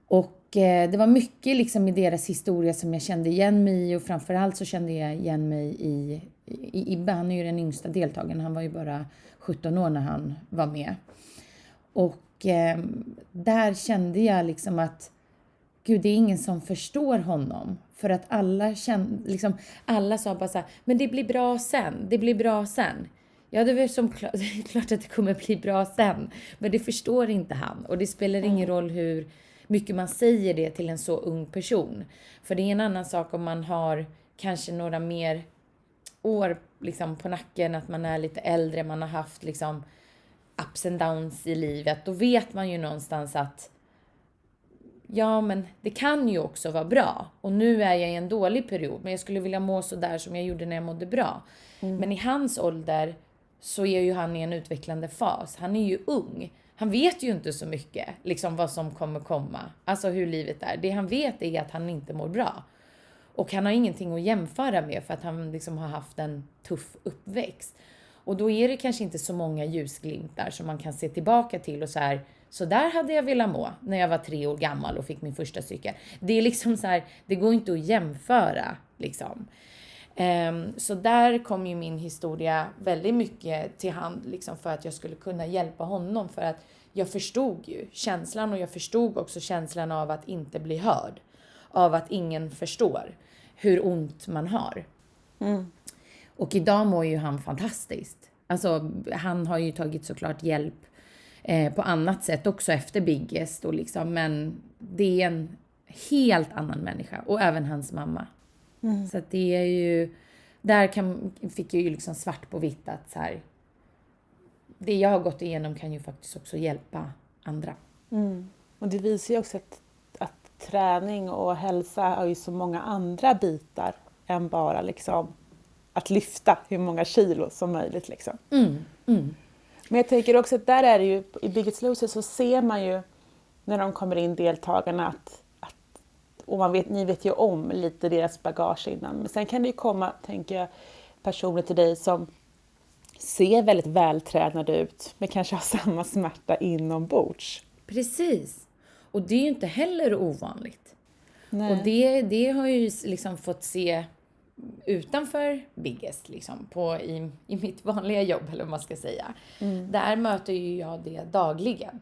Och eh, det var mycket liksom i deras historia som jag kände igen mig i och framförallt så kände jag igen mig i, i Ibbe. Han är ju den yngsta deltagaren. Han var ju bara 17 år när han var med. Och eh, där kände jag liksom att gud, det är ingen som förstår honom. För att alla kände, liksom, alla sa bara så här, men det blir bra sen, det blir bra sen. Ja, det är som [laughs] det är klart att det kommer bli bra sen. Men det förstår inte han. Och det spelar ingen roll hur mycket man säger det till en så ung person. För det är en annan sak om man har kanske några mer år liksom på nacken, att man är lite äldre, man har haft liksom ups and downs i livet. Då vet man ju någonstans att ja, men det kan ju också vara bra. Och nu är jag i en dålig period, men jag skulle vilja må så där som jag gjorde när jag mådde bra. Men i hans ålder så är ju han i en utvecklande fas. Han är ju ung. Han vet ju inte så mycket, liksom vad som kommer komma. Alltså hur livet är. Det han vet är att han inte mår bra. Och han har ingenting att jämföra med för att han liksom har haft en tuff uppväxt. Och då är det kanske inte så många ljusglimtar som man kan se tillbaka till och så här, så där hade jag velat må när jag var tre år gammal och fick min första cykel. Det är liksom så här, det går inte att jämföra liksom. Um, så där kom ju min historia väldigt mycket till hand liksom för att jag skulle kunna hjälpa honom för att jag förstod ju känslan och jag förstod också känslan av att inte bli hörd. Av att ingen förstår hur ont man har. Mm. Och idag mår ju han fantastiskt. Alltså, han har ju tagit såklart hjälp eh, på annat sätt också efter Biggest och liksom, men det är en helt annan människa och även hans mamma. Mm. Så att det är ju, där kan, fick jag ju liksom svart på vitt att så här, det jag har gått igenom kan ju faktiskt också hjälpa andra. Mm. Och det visar ju också att, att träning och hälsa har ju så många andra bitar än bara liksom att lyfta hur många kilo som möjligt. Liksom. Mm, mm. Men jag tänker också att där är det ju, i Biggest Loser så ser man ju när de kommer in deltagarna att, att och man vet, ni vet ju om lite deras bagage innan. Men sen kan det ju komma, tänker jag, personer till dig som ser väldigt vältränade ut men kanske har [laughs] samma smärta inombords. Precis. Och det är ju inte heller ovanligt. Nej. Och det, det har ju liksom fått se utanför Biggest, liksom, på, i, i mitt vanliga jobb, eller vad man ska säga. Där möter ju jag det dagligen.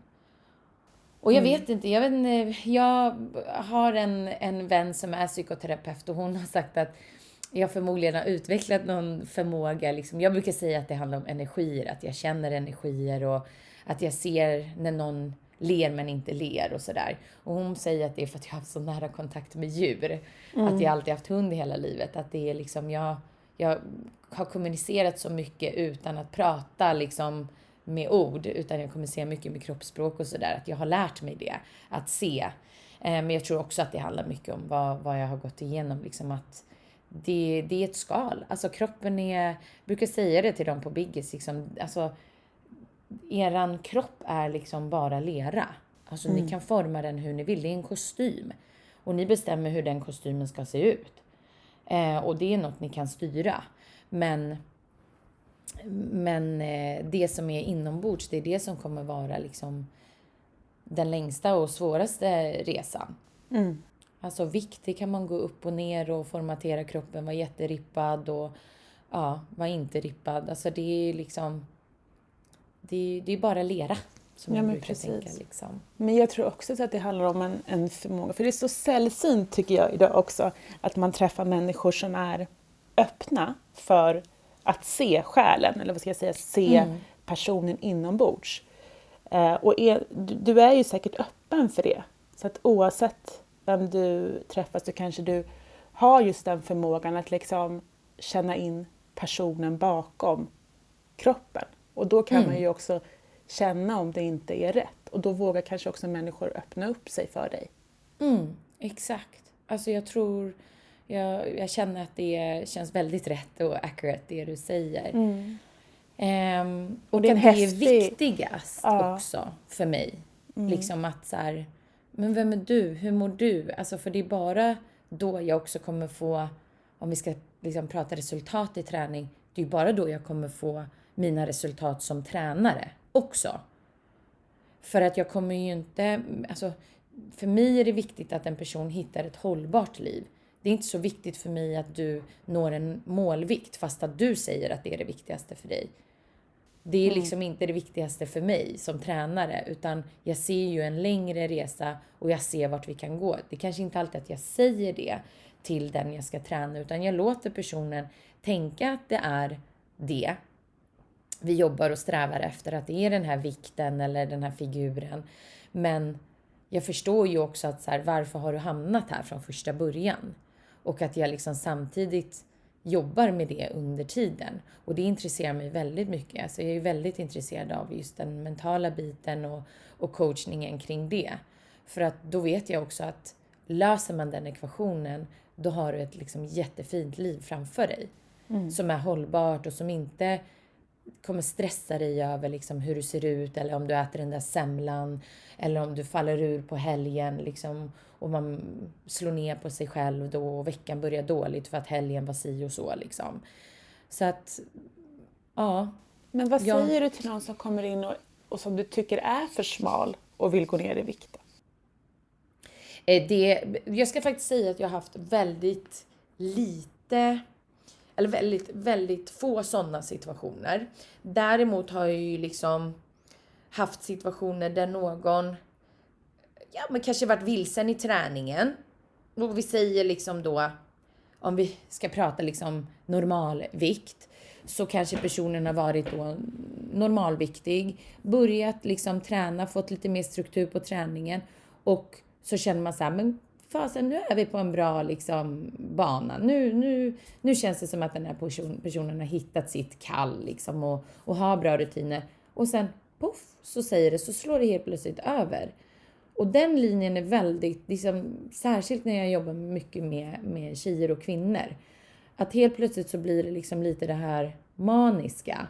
Och jag vet inte, jag, vet inte, jag har en, en vän som är psykoterapeut och hon har sagt att jag förmodligen har utvecklat någon förmåga. Liksom. Jag brukar säga att det handlar om energier, att jag känner energier och att jag ser när någon ler men inte ler och sådär. Och hon säger att det är för att jag har haft så nära kontakt med djur. Att jag alltid haft hund i hela livet. Att det är liksom, jag, jag har kommunicerat så mycket utan att prata liksom med ord, utan jag kommunicerar mycket med kroppsspråk och sådär. Att jag har lärt mig det, att se. Eh, Men jag tror också att det handlar mycket om vad, vad jag har gått igenom. Liksom att det, det är ett skal. Alltså kroppen är, jag brukar säga det till dem på Biggest, liksom, alltså eran kropp är liksom bara lera. Alltså ni kan forma den hur ni vill. Det är en kostym. Och ni bestämmer hur den kostymen ska se ut. Eh, och det är något ni kan styra. Men, men eh, det som är inombords, det är det som kommer vara liksom den längsta och svåraste resan. Mm. Alltså vikt, det kan man gå upp och ner och formatera kroppen, vara jätterippad och ja, vara inte rippad. Alltså det är liksom, det är, det är bara lera som Ja, men precis. tänka liksom. Men jag tror också att det handlar om en, en förmåga, för det är så sällsynt tycker jag idag också, att man träffar människor som är öppna för att se själen, eller vad ska jag säga, se mm. personen inombords. Eh, och är, du, du är ju säkert öppen för det. Så att oavsett vem du träffar så kanske du har just den förmågan att liksom känna in personen bakom kroppen. Och då kan mm. man ju också känna om det inte är rätt. Och då vågar kanske också människor öppna upp sig för dig. Mm, exakt. Alltså jag tror, jag, jag känner att det känns väldigt rätt och accurate det du säger. Mm. Um, och det, det är viktigast ja. också för mig. Mm. Liksom att så här, men vem är du? Hur mår du? Alltså för det är bara då jag också kommer få, om vi ska liksom prata resultat i träning, det är bara då jag kommer få mina resultat som tränare också. För att jag kommer ju inte, alltså för mig är det viktigt att en person hittar ett hållbart liv. Det är inte så viktigt för mig att du når en målvikt fast att du säger att det är det viktigaste för dig. Det är mm. liksom inte det viktigaste för mig som tränare utan jag ser ju en längre resa och jag ser vart vi kan gå. Det är kanske inte alltid att jag säger det till den jag ska träna utan jag låter personen tänka att det är det vi jobbar och strävar efter, att det är den här vikten eller den här figuren. Men jag förstår ju också att så här, varför har du hamnat här från första början? Och att jag liksom samtidigt jobbar med det under tiden. Och det intresserar mig väldigt mycket. Alltså jag är väldigt intresserad av just den mentala biten och, och coachningen kring det. För att då vet jag också att löser man den ekvationen, då har du ett liksom jättefint liv framför dig. Mm. Som är hållbart och som inte kommer stressa dig över liksom hur du ser ut eller om du äter den där semlan eller om du faller ur på helgen liksom och man slår ner på sig själv då och veckan börjar dåligt för att helgen var si och så liksom. Så att, ja. Men vad jag... säger du till någon som kommer in och, och som du tycker är för smal och vill gå ner i vikt? Eh, det, jag ska faktiskt säga att jag har haft väldigt lite eller väldigt, väldigt få sådana situationer. Däremot har jag ju liksom haft situationer där någon, ja men kanske varit vilsen i träningen. Och vi säger liksom då, om vi ska prata liksom normalvikt, så kanske personen har varit då normalviktig, börjat liksom träna, fått lite mer struktur på träningen och så känner man så här, men fasen nu är vi på en bra liksom, bana. Nu, nu, nu känns det som att den här person, personen har hittat sitt kall liksom, och, och har bra rutiner. Och sen poff så säger det, så slår det helt plötsligt över. Och den linjen är väldigt, liksom, särskilt när jag jobbar mycket med, med tjejer och kvinnor. Att helt plötsligt så blir det liksom lite det här maniska.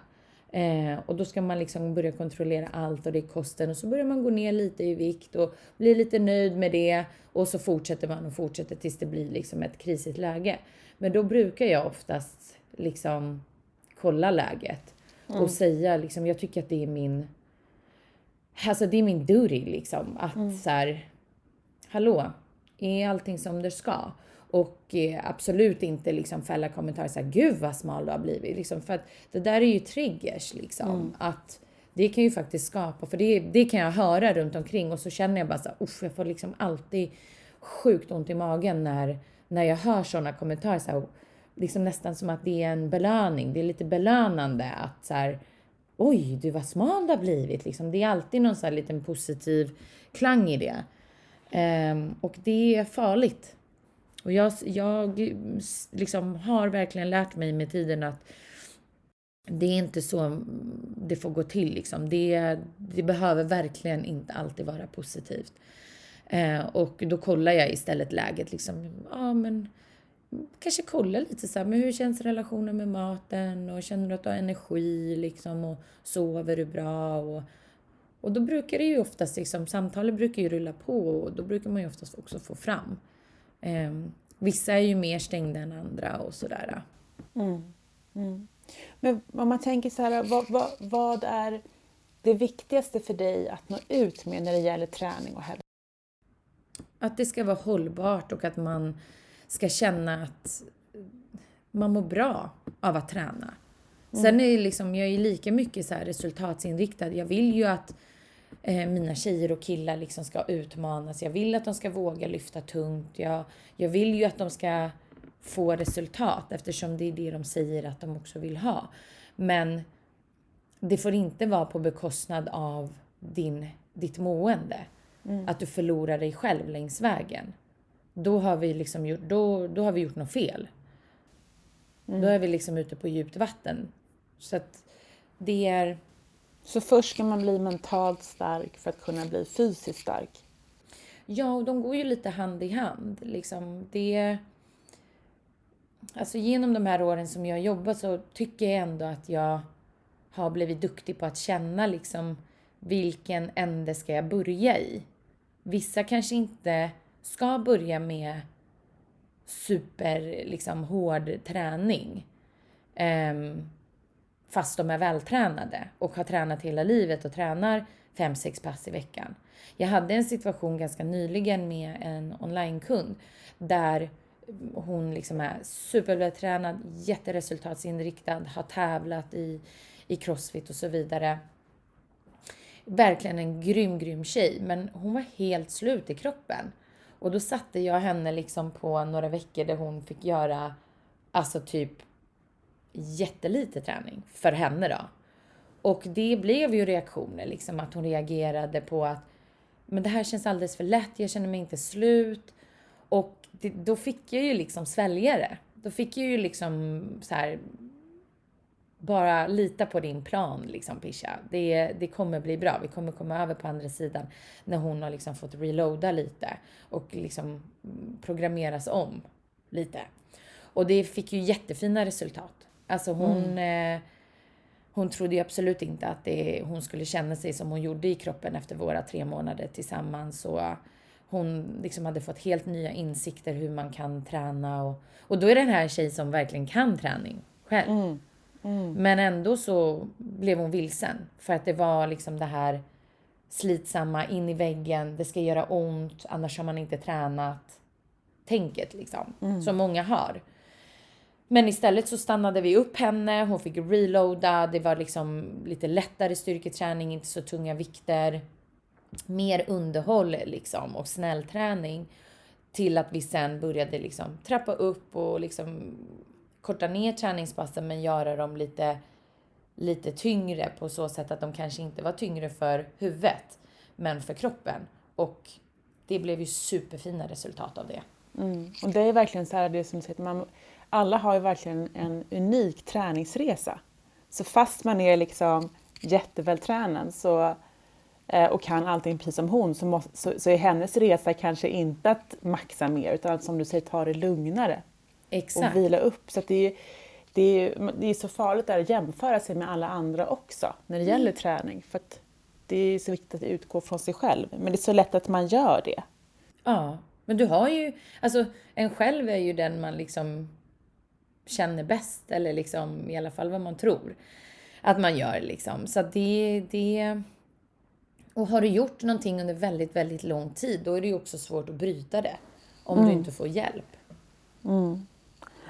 Eh, och då ska man liksom börja kontrollera allt och det är kosten och så börjar man gå ner lite i vikt och blir lite nöjd med det och så fortsätter man och fortsätter tills det blir liksom ett krisigt läge. Men då brukar jag oftast liksom kolla läget och mm. säga liksom, jag tycker att det är min, alltså det är min duty liksom att mm. så här, hallå, är allting som det ska? Och eh, absolut inte liksom fälla kommentarer såhär, gud vad smal du har blivit. Liksom, för att det där är ju triggers liksom. Mm. Att det kan ju faktiskt skapa, för det, det kan jag höra runt omkring och så känner jag bara så usch, jag får liksom alltid sjukt ont i magen när, när jag hör sådana kommentarer. Så här, liksom nästan som att det är en belöning. Det är lite belönande att så här, oj, du vad smal du har blivit. Liksom, det är alltid någon så här liten positiv klang i det. Um, och det är farligt. Och jag, jag liksom har verkligen lärt mig med tiden att det är inte så det får gå till. Liksom. Det, det behöver verkligen inte alltid vara positivt. Eh, och då kollar jag istället läget. Liksom, ja, men, kanske kolla lite så här, men hur känns relationen med maten och känner du att du har energi liksom och sover du bra? Och, och då brukar det ju oftast, liksom, samtalet brukar ju rulla på och då brukar man ju oftast också få fram vissa är ju mer stängda än andra och sådär. Mm. Mm. Men om man tänker så här, vad, vad, vad, är det viktigaste för dig att nå ut med när det gäller träning och hälsa? Att det ska vara hållbart och att man ska känna att man mår bra av att träna. Mm. Sen är det liksom, jag är lika mycket så resultatsinriktad. Jag vill ju att mina tjejer och killar liksom ska utmanas. Jag vill att de ska våga lyfta tungt. Jag, jag vill ju att de ska få resultat eftersom det är det de säger att de också vill ha. Men det får inte vara på bekostnad av din, ditt mående. Mm. Att du förlorar dig själv längs vägen. Då har vi liksom gjort, då, då har vi gjort något fel. Mm. Då är vi liksom ute på djupt vatten. Så att det är... Så först ska man bli mentalt stark för att kunna bli fysiskt stark? Ja, och de går ju lite hand i hand. Liksom, det... Alltså genom de här åren som jag har jobbat så tycker jag ändå att jag har blivit duktig på att känna liksom vilken ände ska jag börja i? Vissa kanske inte ska börja med super liksom hård träning. Um, fast de är vältränade och har tränat hela livet och tränar 5-6 pass i veckan. Jag hade en situation ganska nyligen med en onlinekund där hon liksom är supervältränad, jätteresultatsinriktad, har tävlat i, i crossfit och så vidare. Verkligen en grym, grym tjej, men hon var helt slut i kroppen. Och då satte jag henne liksom på några veckor där hon fick göra alltså typ jättelite träning för henne då. Och det blev ju reaktioner, liksom att hon reagerade på att men det här känns alldeles för lätt, jag känner mig inte slut. Och det, då fick jag ju liksom svälja det. Då fick jag ju liksom så här, bara lita på din plan liksom Pisha. Det, det kommer bli bra. Vi kommer komma över på andra sidan när hon har liksom fått reloada lite och liksom programmeras om lite. Och det fick ju jättefina resultat. Alltså hon, mm. eh, hon trodde ju absolut inte att det, hon skulle känna sig som hon gjorde i kroppen efter våra tre månader tillsammans. Och hon liksom hade fått helt nya insikter hur man kan träna. Och, och då är det den här tjej som verkligen kan träning själv. Mm. Mm. Men ändå så blev hon vilsen. För att det var liksom det här slitsamma, in i väggen, det ska göra ont, annars har man inte tränat. Tänket liksom, mm. som många har. Men istället så stannade vi upp henne, hon fick reloada, det var liksom lite lättare styrketräning, inte så tunga vikter. Mer underhåll liksom och snällträning. Till att vi sen började liksom trappa upp och liksom korta ner träningspassen men göra dem lite, lite tyngre på så sätt att de kanske inte var tyngre för huvudet men för kroppen. Och det blev ju superfina resultat av det. Mm. Och det är verkligen så här det som säger man alla har ju verkligen en unik träningsresa. Så fast man är liksom jättevältränad så, eh, och kan allting precis som hon så, måste, så, så, är hennes resa kanske inte att maxa mer utan att som du säger ta det lugnare. Exakt. Och vila upp. Så det, är, det, är, det är så farligt att jämföra sig med alla andra också när det gäller mm. träning. För det är så viktigt att utgå från sig själv. Men det är så lätt att man gör det. Ja, men du har ju, alltså en själv är ju den man liksom känner bäst eller liksom i alla fall vad man tror att man gör liksom. Så det, det... Och har du gjort någonting under väldigt, väldigt lång tid, då är det ju också svårt att bryta det om mm. du inte får hjälp. Mm.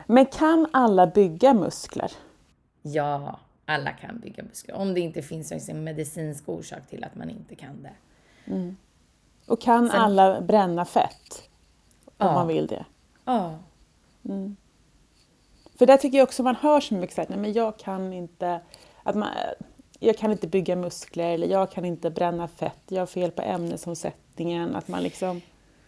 Men kan alla bygga muskler? Ja, alla kan bygga muskler. Om det inte finns en medicinsk orsak till att man inte kan det. Mm. Och kan Sen, alla bränna fett? Om ja. man vill det? Ja. Mm. För där tycker jag också man hör så mycket att men jag kan inte att man, jag kan inte bygga muskler eller jag kan inte bränna fett, jag har fel på ämnesomsättningen. Att man liksom...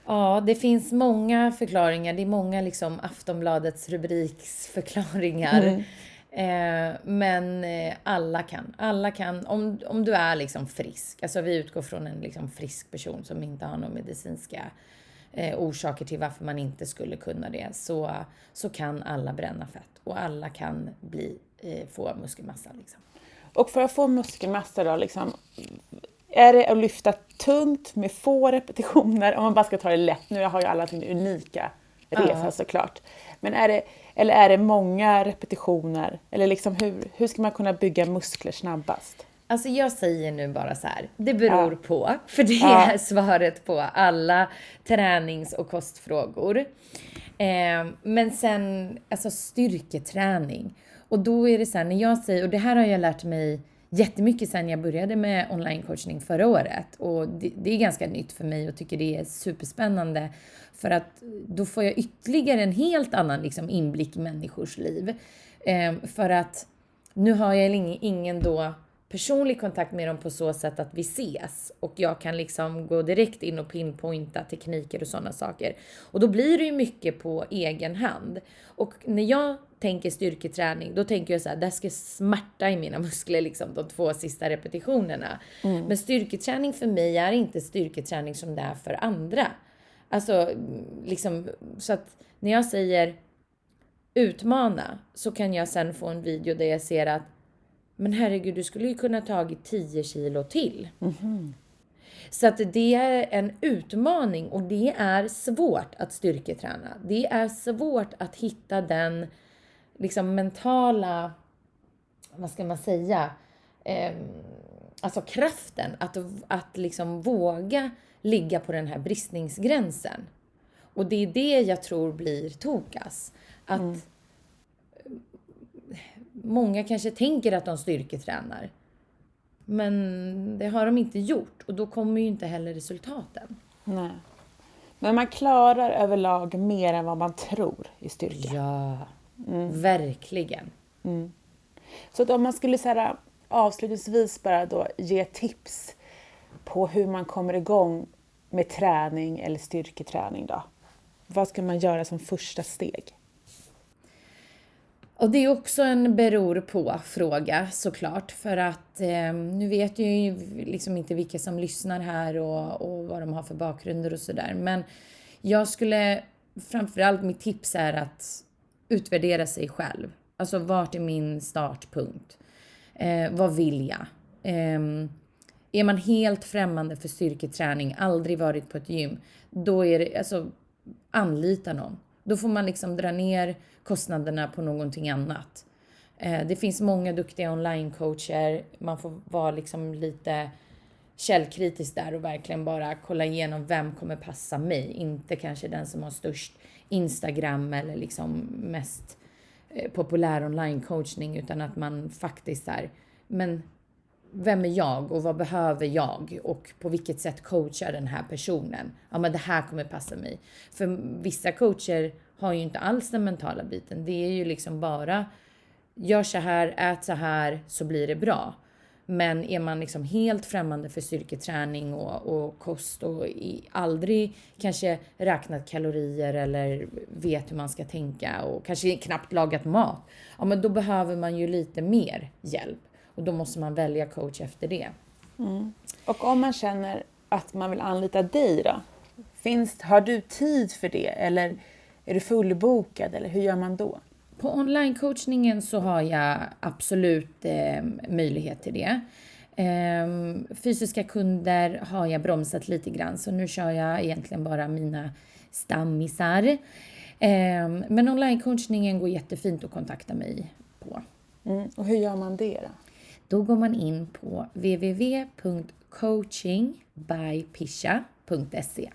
Ja, det finns många förklaringar. Det är många liksom Aftonbladets rubriksförklaringar. Mm. Eh, men eh, alla kan. Alla kan. Om, om du är liksom frisk, alltså vi utgår från en liksom frisk person som inte har några medicinska eh, orsaker till varför man inte skulle kunna det, så, så kan alla bränna fett och alla kan bli, eh, få muskelmassa. Liksom. Och för att få muskelmassa då, liksom, är det att lyfta tungt med få repetitioner? Om man bara ska ta det lätt, nu har ju alla sin unika resa ja. såklart. Men är det, eller är det många repetitioner? Eller liksom hur, hur ska man kunna bygga muskler snabbast? Alltså jag säger nu bara så här, det beror ja. på, för det ja. är svaret på alla tränings och kostfrågor. Eh, men sen, alltså styrketräning. Och då är det så här, när jag säger, och det här har jag lärt mig jättemycket sen jag började med online-coachning förra året. Och det, det, är ganska nytt för mig och tycker det är superspännande. För att då får jag ytterligare en helt annan liksom, inblick i människors liv. Eh, för att nu har jag ingen då personlig kontakt med dem på så sätt att vi ses och jag kan liksom gå direkt in och pinpointa tekniker och sådana saker. Och då blir det ju mycket på egen hand. Och när jag tänker styrketräning, då tänker jag så här, det ska smärta i mina [laughs] muskler liksom de två sista repetitionerna. Mm. Men styrketräning för mig är inte styrketräning som det är för andra. Alltså, liksom, så att när jag säger utmana så kan jag sen få en video där jag ser att men herregud, du skulle ju kunna tagit 10 kilo till. Mm. Så att det är en utmaning och det är svårt att styrketräna. Det är svårt att hitta den liksom mentala, vad ska man säga, eh, alltså kraften att, att liksom våga ligga på den här bristningsgränsen. Och det är det jag tror blir tokas. Att mm många kanske tänker att de styrketränar. Men det har de inte gjort och då kommer ju inte heller resultaten. Nej. Men man klarar överlag mer än vad man tror i styrka. Ja, mm. verkligen. Mm. Så att om man skulle så här, avslutningsvis bara då ge tips på hur man kommer igång med träning eller styrketräning då? Vad ska man göra som första steg? Och det är också en beror på-fråga såklart för att eh, nu vet jag ju liksom inte vilka som lyssnar här och, och vad de har för bakgrunder och sådär. Men jag skulle framförallt, mitt tips är att utvärdera sig själv. Alltså vart är min startpunkt? Eh, vad vill jag? Eh, är man helt främmande för styrketräning, aldrig varit på ett gym, då är det alltså anlita någon. Då får man liksom dra ner kostnaderna på någonting annat. Eh, det finns många duktiga online-coacher. Man får vara liksom lite källkritisk där och verkligen bara kolla igenom vem kommer passa mig. Inte kanske den som har störst Instagram eller liksom mest eh, populär online-coachning utan att man faktiskt är, men vem är jag och vad behöver jag och på vilket sätt coachar den här personen? Ja, men det här kommer passa mig. För vissa coacher har ju inte alls den mentala biten. Det är ju liksom bara gör så här, ät så här så blir det bra. Men är man liksom helt främmande för styrketräning och, och kost och i, aldrig kanske räknat kalorier eller vet hur man ska tänka och kanske knappt lagat mat, ja men då behöver man ju lite mer hjälp. Och då måste man välja coach efter det. Mm. Och om man känner att man vill anlita dig då? Finns, har du tid för det eller är du fullbokad eller hur gör man då? På online-coachningen så har jag absolut eh, möjlighet till det. Eh, fysiska kunder har jag bromsat lite grann så nu kör jag egentligen bara mina stammisar. Eh, men online-coachningen går jättefint att kontakta mig på. Mm. Och hur gör man det då? Då går man in på www.coachingbypisha.se.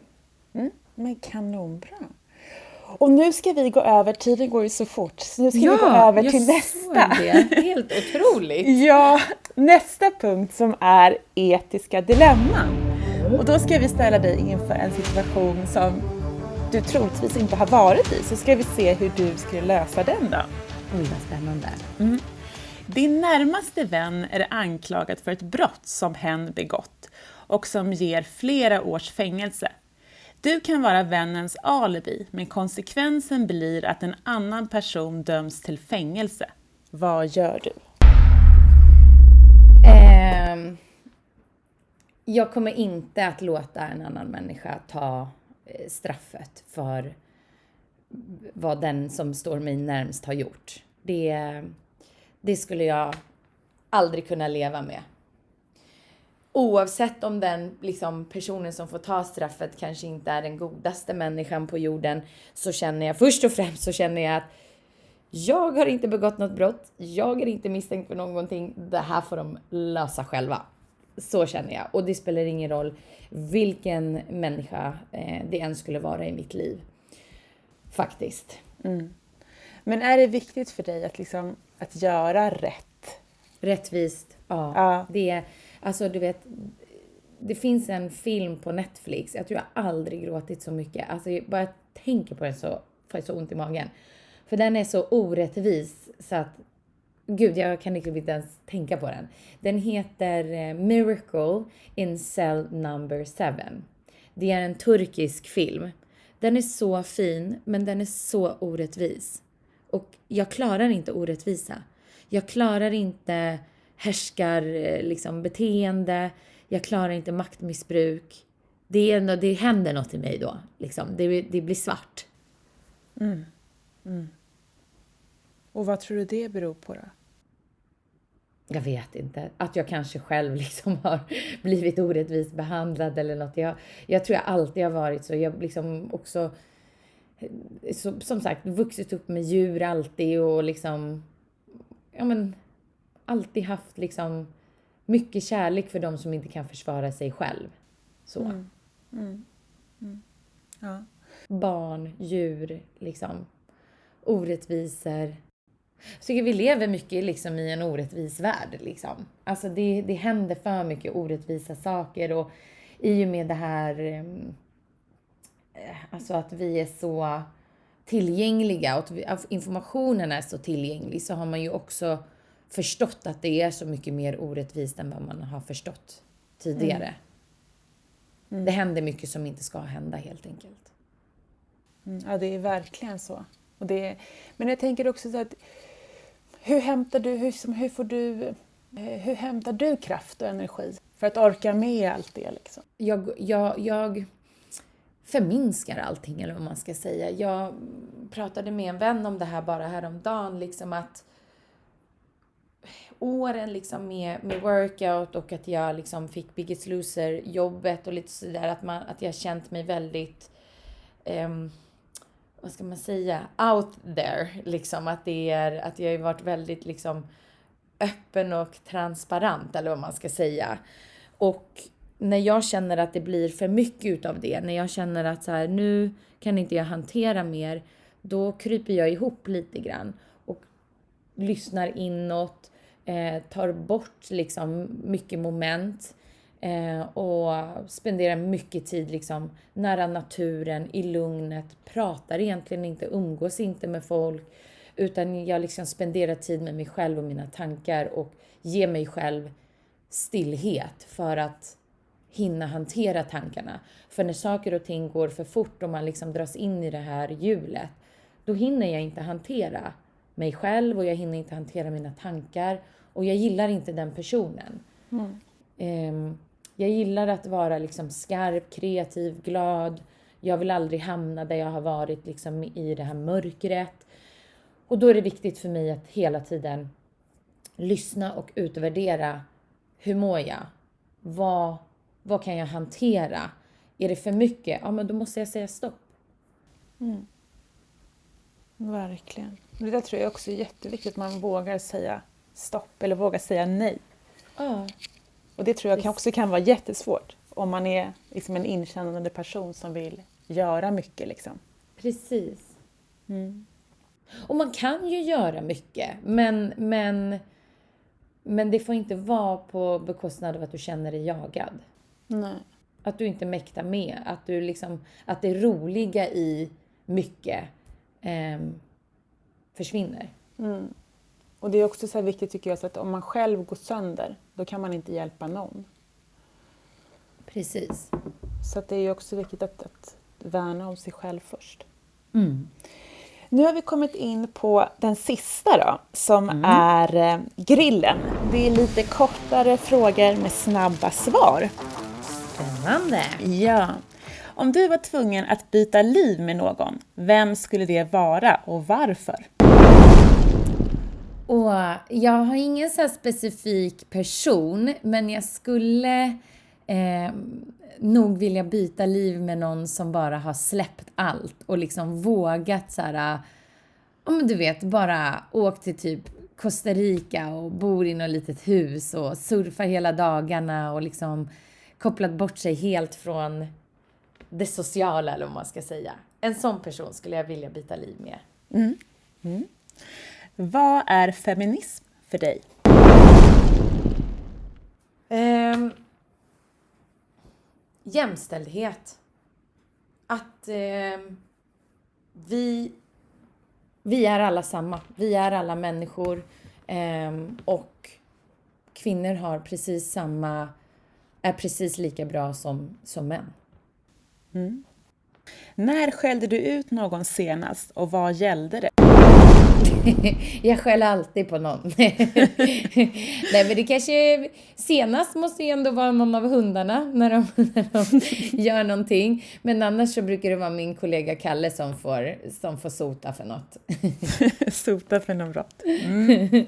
Mm, men kanonbra. Och nu ska vi gå över, tiden går ju så fort, så nu ska ja, vi gå över till nästa. Det. Helt otroligt! [laughs] ja, nästa punkt som är etiska dilemman. Och då ska vi ställa dig inför en situation som du troligtvis inte har varit i, så ska vi se hur du skulle lösa den då. Oj, vad spännande. Mm. Din närmaste vän är anklagad för ett brott som hen begått och som ger flera års fängelse. Du kan vara vännens alibi, men konsekvensen blir att en annan person döms till fängelse. Vad gör du? Eh, jag kommer inte att låta en annan människa ta eh, straffet för vad den som står mig närmst har gjort. Det, det skulle jag aldrig kunna leva med oavsett om den liksom, personen som får ta straffet kanske inte är den godaste människan på jorden så känner jag först och främst så känner jag att jag har inte begått något brott. Jag är inte misstänkt för någonting. Det här får de lösa själva. Så känner jag och det spelar ingen roll vilken människa eh, det än skulle vara i mitt liv. Faktiskt. Mm. Men är det viktigt för dig att liksom att göra rätt? Rättvist Ja, Ja. det är, alltså du vet, det finns en film på Netflix, jag tror jag aldrig gråtit så mycket. Alltså jag bara tänker på den så får jag så ont i magen. För den är så orättvis så att, gud jag kan liksom inte ens tänka på den. Den heter eh, Miracle in Cell Number 7. Det är en turkisk film. Den är så fin, men den är så orättvis. Och jag klarar inte orättvisa. Jag klarar inte härskar eh, liksom, beteende. Jag klarar inte maktmissbruk. Det, är, nå- det händer något i mig då. Liksom. Det, det blir svart. Och vad tror du det beror på då? Jag vet inte. Att jag kanske själv [laughs] liksom har blivit orättvist behandlad eller något. Jag, jag tror jag alltid har varit så. Jag liksom också, så, som sagt, vuxit upp med djur alltid och liksom, ja men, alltid haft liksom mycket kärlek för de som inte kan försvara sig själv. Så. Ja. Barn, djur, liksom. Orättvisor. Så tycker vi lever mycket liksom i en orättvis värld. Liksom. Alltså det, det händer för mycket orättvisa saker och i och med det här, ehm, eh, alltså att vi är så tillgängliga och att vi, att informationen är så tillgänglig så har man ju också förstått att det är så mycket mer orättvist än vad man har förstått tidigare. Det händer mycket som inte ska hända helt enkelt. Mm, ja, det är verkligen så. Och det är, men jag tänker också så att hur hämtar du, hur, hur får du, eh, hur hämtar du kraft och energi för att orka med allt det liksom? jag, jag, jag förminskar allting eller vad man ska säga. Jag pratade med en vän om det här bara häromdagen, liksom att åren liksom med, med workout och att jag liksom fick Biggest Loser jobbet och lite sådär att, man, att jag känt mig väldigt um, vad ska man säga, out there liksom att det är att jag har varit väldigt liksom öppen och transparent eller vad man ska säga. Och när jag känner att det blir för mycket utav det, när jag känner att så här, nu kan inte jag hantera mer, då kryper jag ihop lite grann och lyssnar inåt, eh, tar bort liksom mycket moment eh, och spenderar mycket tid liksom nära naturen, i lugnet, pratar egentligen inte, umgås inte med folk, utan jag liksom spenderar tid med mig själv och mina tankar och ger mig själv stillhet för att hinna hantera tankarna. För när saker och ting går för fort och man liksom dras in i det här hjulet, då hinner jag inte hantera mig själv och jag hinner inte hantera mina tankar och jag gillar inte den personen. Ehm, jag gillar att vara liksom skarp, kreativ, glad. Jag vill aldrig hamna där jag har varit liksom i det här mörkret. Och då är det viktigt för mig att hela tiden lyssna och utvärdera. Hur mår jag? Vad, vad kan jag hantera? Är det för mycket? Ja, men då måste jag säga stopp. Verkligen. Det där tror jag också är jätteviktigt, att man vågar säga stopp eller vågar säga nej. Ja, Och det tror jag kan också kan vara jättesvårt om man är liksom en inkännande person som vill göra mycket. Liksom. precis. Och man kan ju göra mycket, men, men, men det får inte vara på bekostnad av att du känner dig jagad. Nej. Att du inte mäktar med. Att, du liksom, att det roliga i mycket ehm, försvinner. Och det är också så viktigt tycker jag, så att om man själv går sönder, då kan man inte hjälpa någon. Precis. Så det är också viktigt att, att värna om sig själv först. Mm. Nu har vi kommit in på den sista då, som är eh, grillen. Det är lite kortare frågor med snabba svar. Spännande! Ja. Om du var tvungen att byta liv med någon, vem skulle det vara och varför? Och jag har ingen så specifik person, men jag skulle eh, nog vilja byta liv med någon som bara har släppt allt och liksom vågat så här, ja men du vet, bara åkt till typ Costa Rica och bor i något litet hus och surfar hela dagarna och liksom kopplat bort sig helt från det sociala eller vad man ska säga. En sån person skulle jag vilja byta liv med. Mm. Mm. Vad är feminism för dig? Um, jämställdhet. Att um, vi, vi är alla samma. Vi är alla människor. Um, och kvinnor har precis samma är precis lika bra som, som män. Mm. När skällde du ut någon senast och vad gällde det? [laughs] jag skäller alltid på någon. [laughs] Nej men det kanske, senast måste ju ändå vara någon av hundarna när de, [laughs] när de gör någonting. Men annars så brukar det vara min kollega Kalle som får, som får sota för något. sota för något brott. Mm.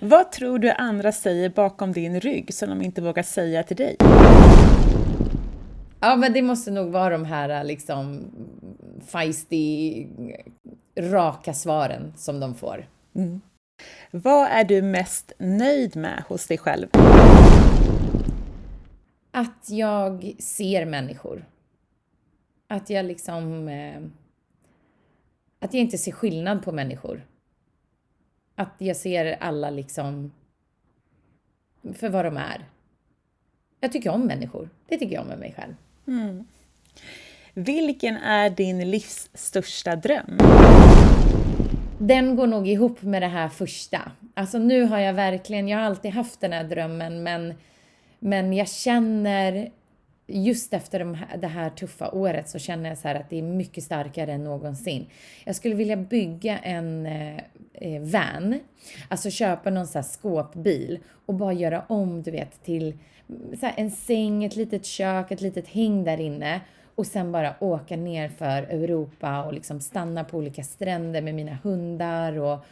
Vad tror du andra säger bakom din rygg som de inte vågar säga till dig? Ja, men det måste nog vara de här liksom feisty, raka svaren som de får. Mm. Vad är du mest nöjd med hos dig själv? Att jag ser människor. Att jag liksom... Eh, att jag inte ser skillnad på människor. Att jag ser alla liksom för vad de är. Jag tycker om människor. Det tycker jag om med mig själv. Mm. Vilken är din livs största dröm? Den går nog ihop med det här första. Alltså nu har jag verkligen, jag har alltid haft den här drömmen men, men jag känner just efter de här, det här tuffa året så känner jag så att det är mycket starkare än någonsin. Jag skulle vilja bygga en eh, eh, van, alltså köpa någon så här skåpbil och bara göra om, du vet, till så en säng, ett litet kök, ett litet häng där inne och sen bara åka ner för Europa och liksom stanna på olika stränder med mina hundar och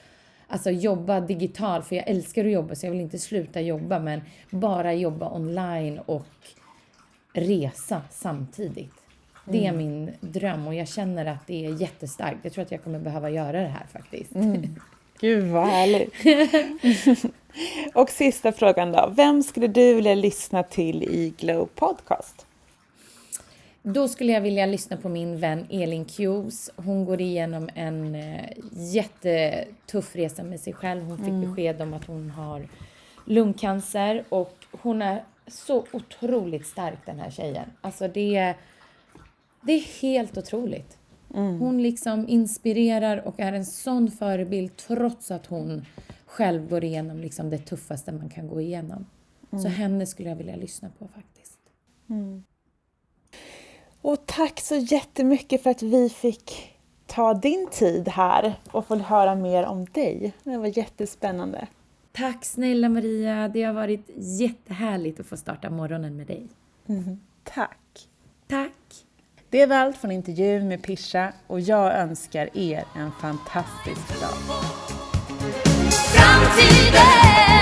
alltså jobba digitalt, för jag älskar att jobba så jag vill inte sluta jobba, men bara jobba online och resa samtidigt. Det är mm. min dröm och jag känner att det är jättestarkt. Jag tror att jag kommer behöva göra det här faktiskt. Mm. Gud vad härligt! [laughs] och sista frågan då. Vem skulle du vilja lyssna till i Glow Podcast? Då skulle jag vilja lyssna på min vän Elin Kjos. Hon går igenom en eh, jättetuff resa med sig själv. Hon fick mm. besked om att hon har lungcancer och hon är så otroligt stark den här tjejen. Alltså det, det är helt otroligt. Mm. Hon liksom inspirerar och är en sån förebild trots att hon själv går igenom liksom det tuffaste man kan gå igenom. Mm. Så henne skulle jag vilja lyssna på faktiskt. Mm. Och tack så jättemycket för att vi fick ta din tid här och få höra mer om dig. Det var jättespännande. Tack snälla Maria, det har varit jättehärligt att få starta morgonen med dig. Mm, tack. Tack. Det var allt från intervjun med Pisha och jag önskar er en fantastisk dag. Framtiden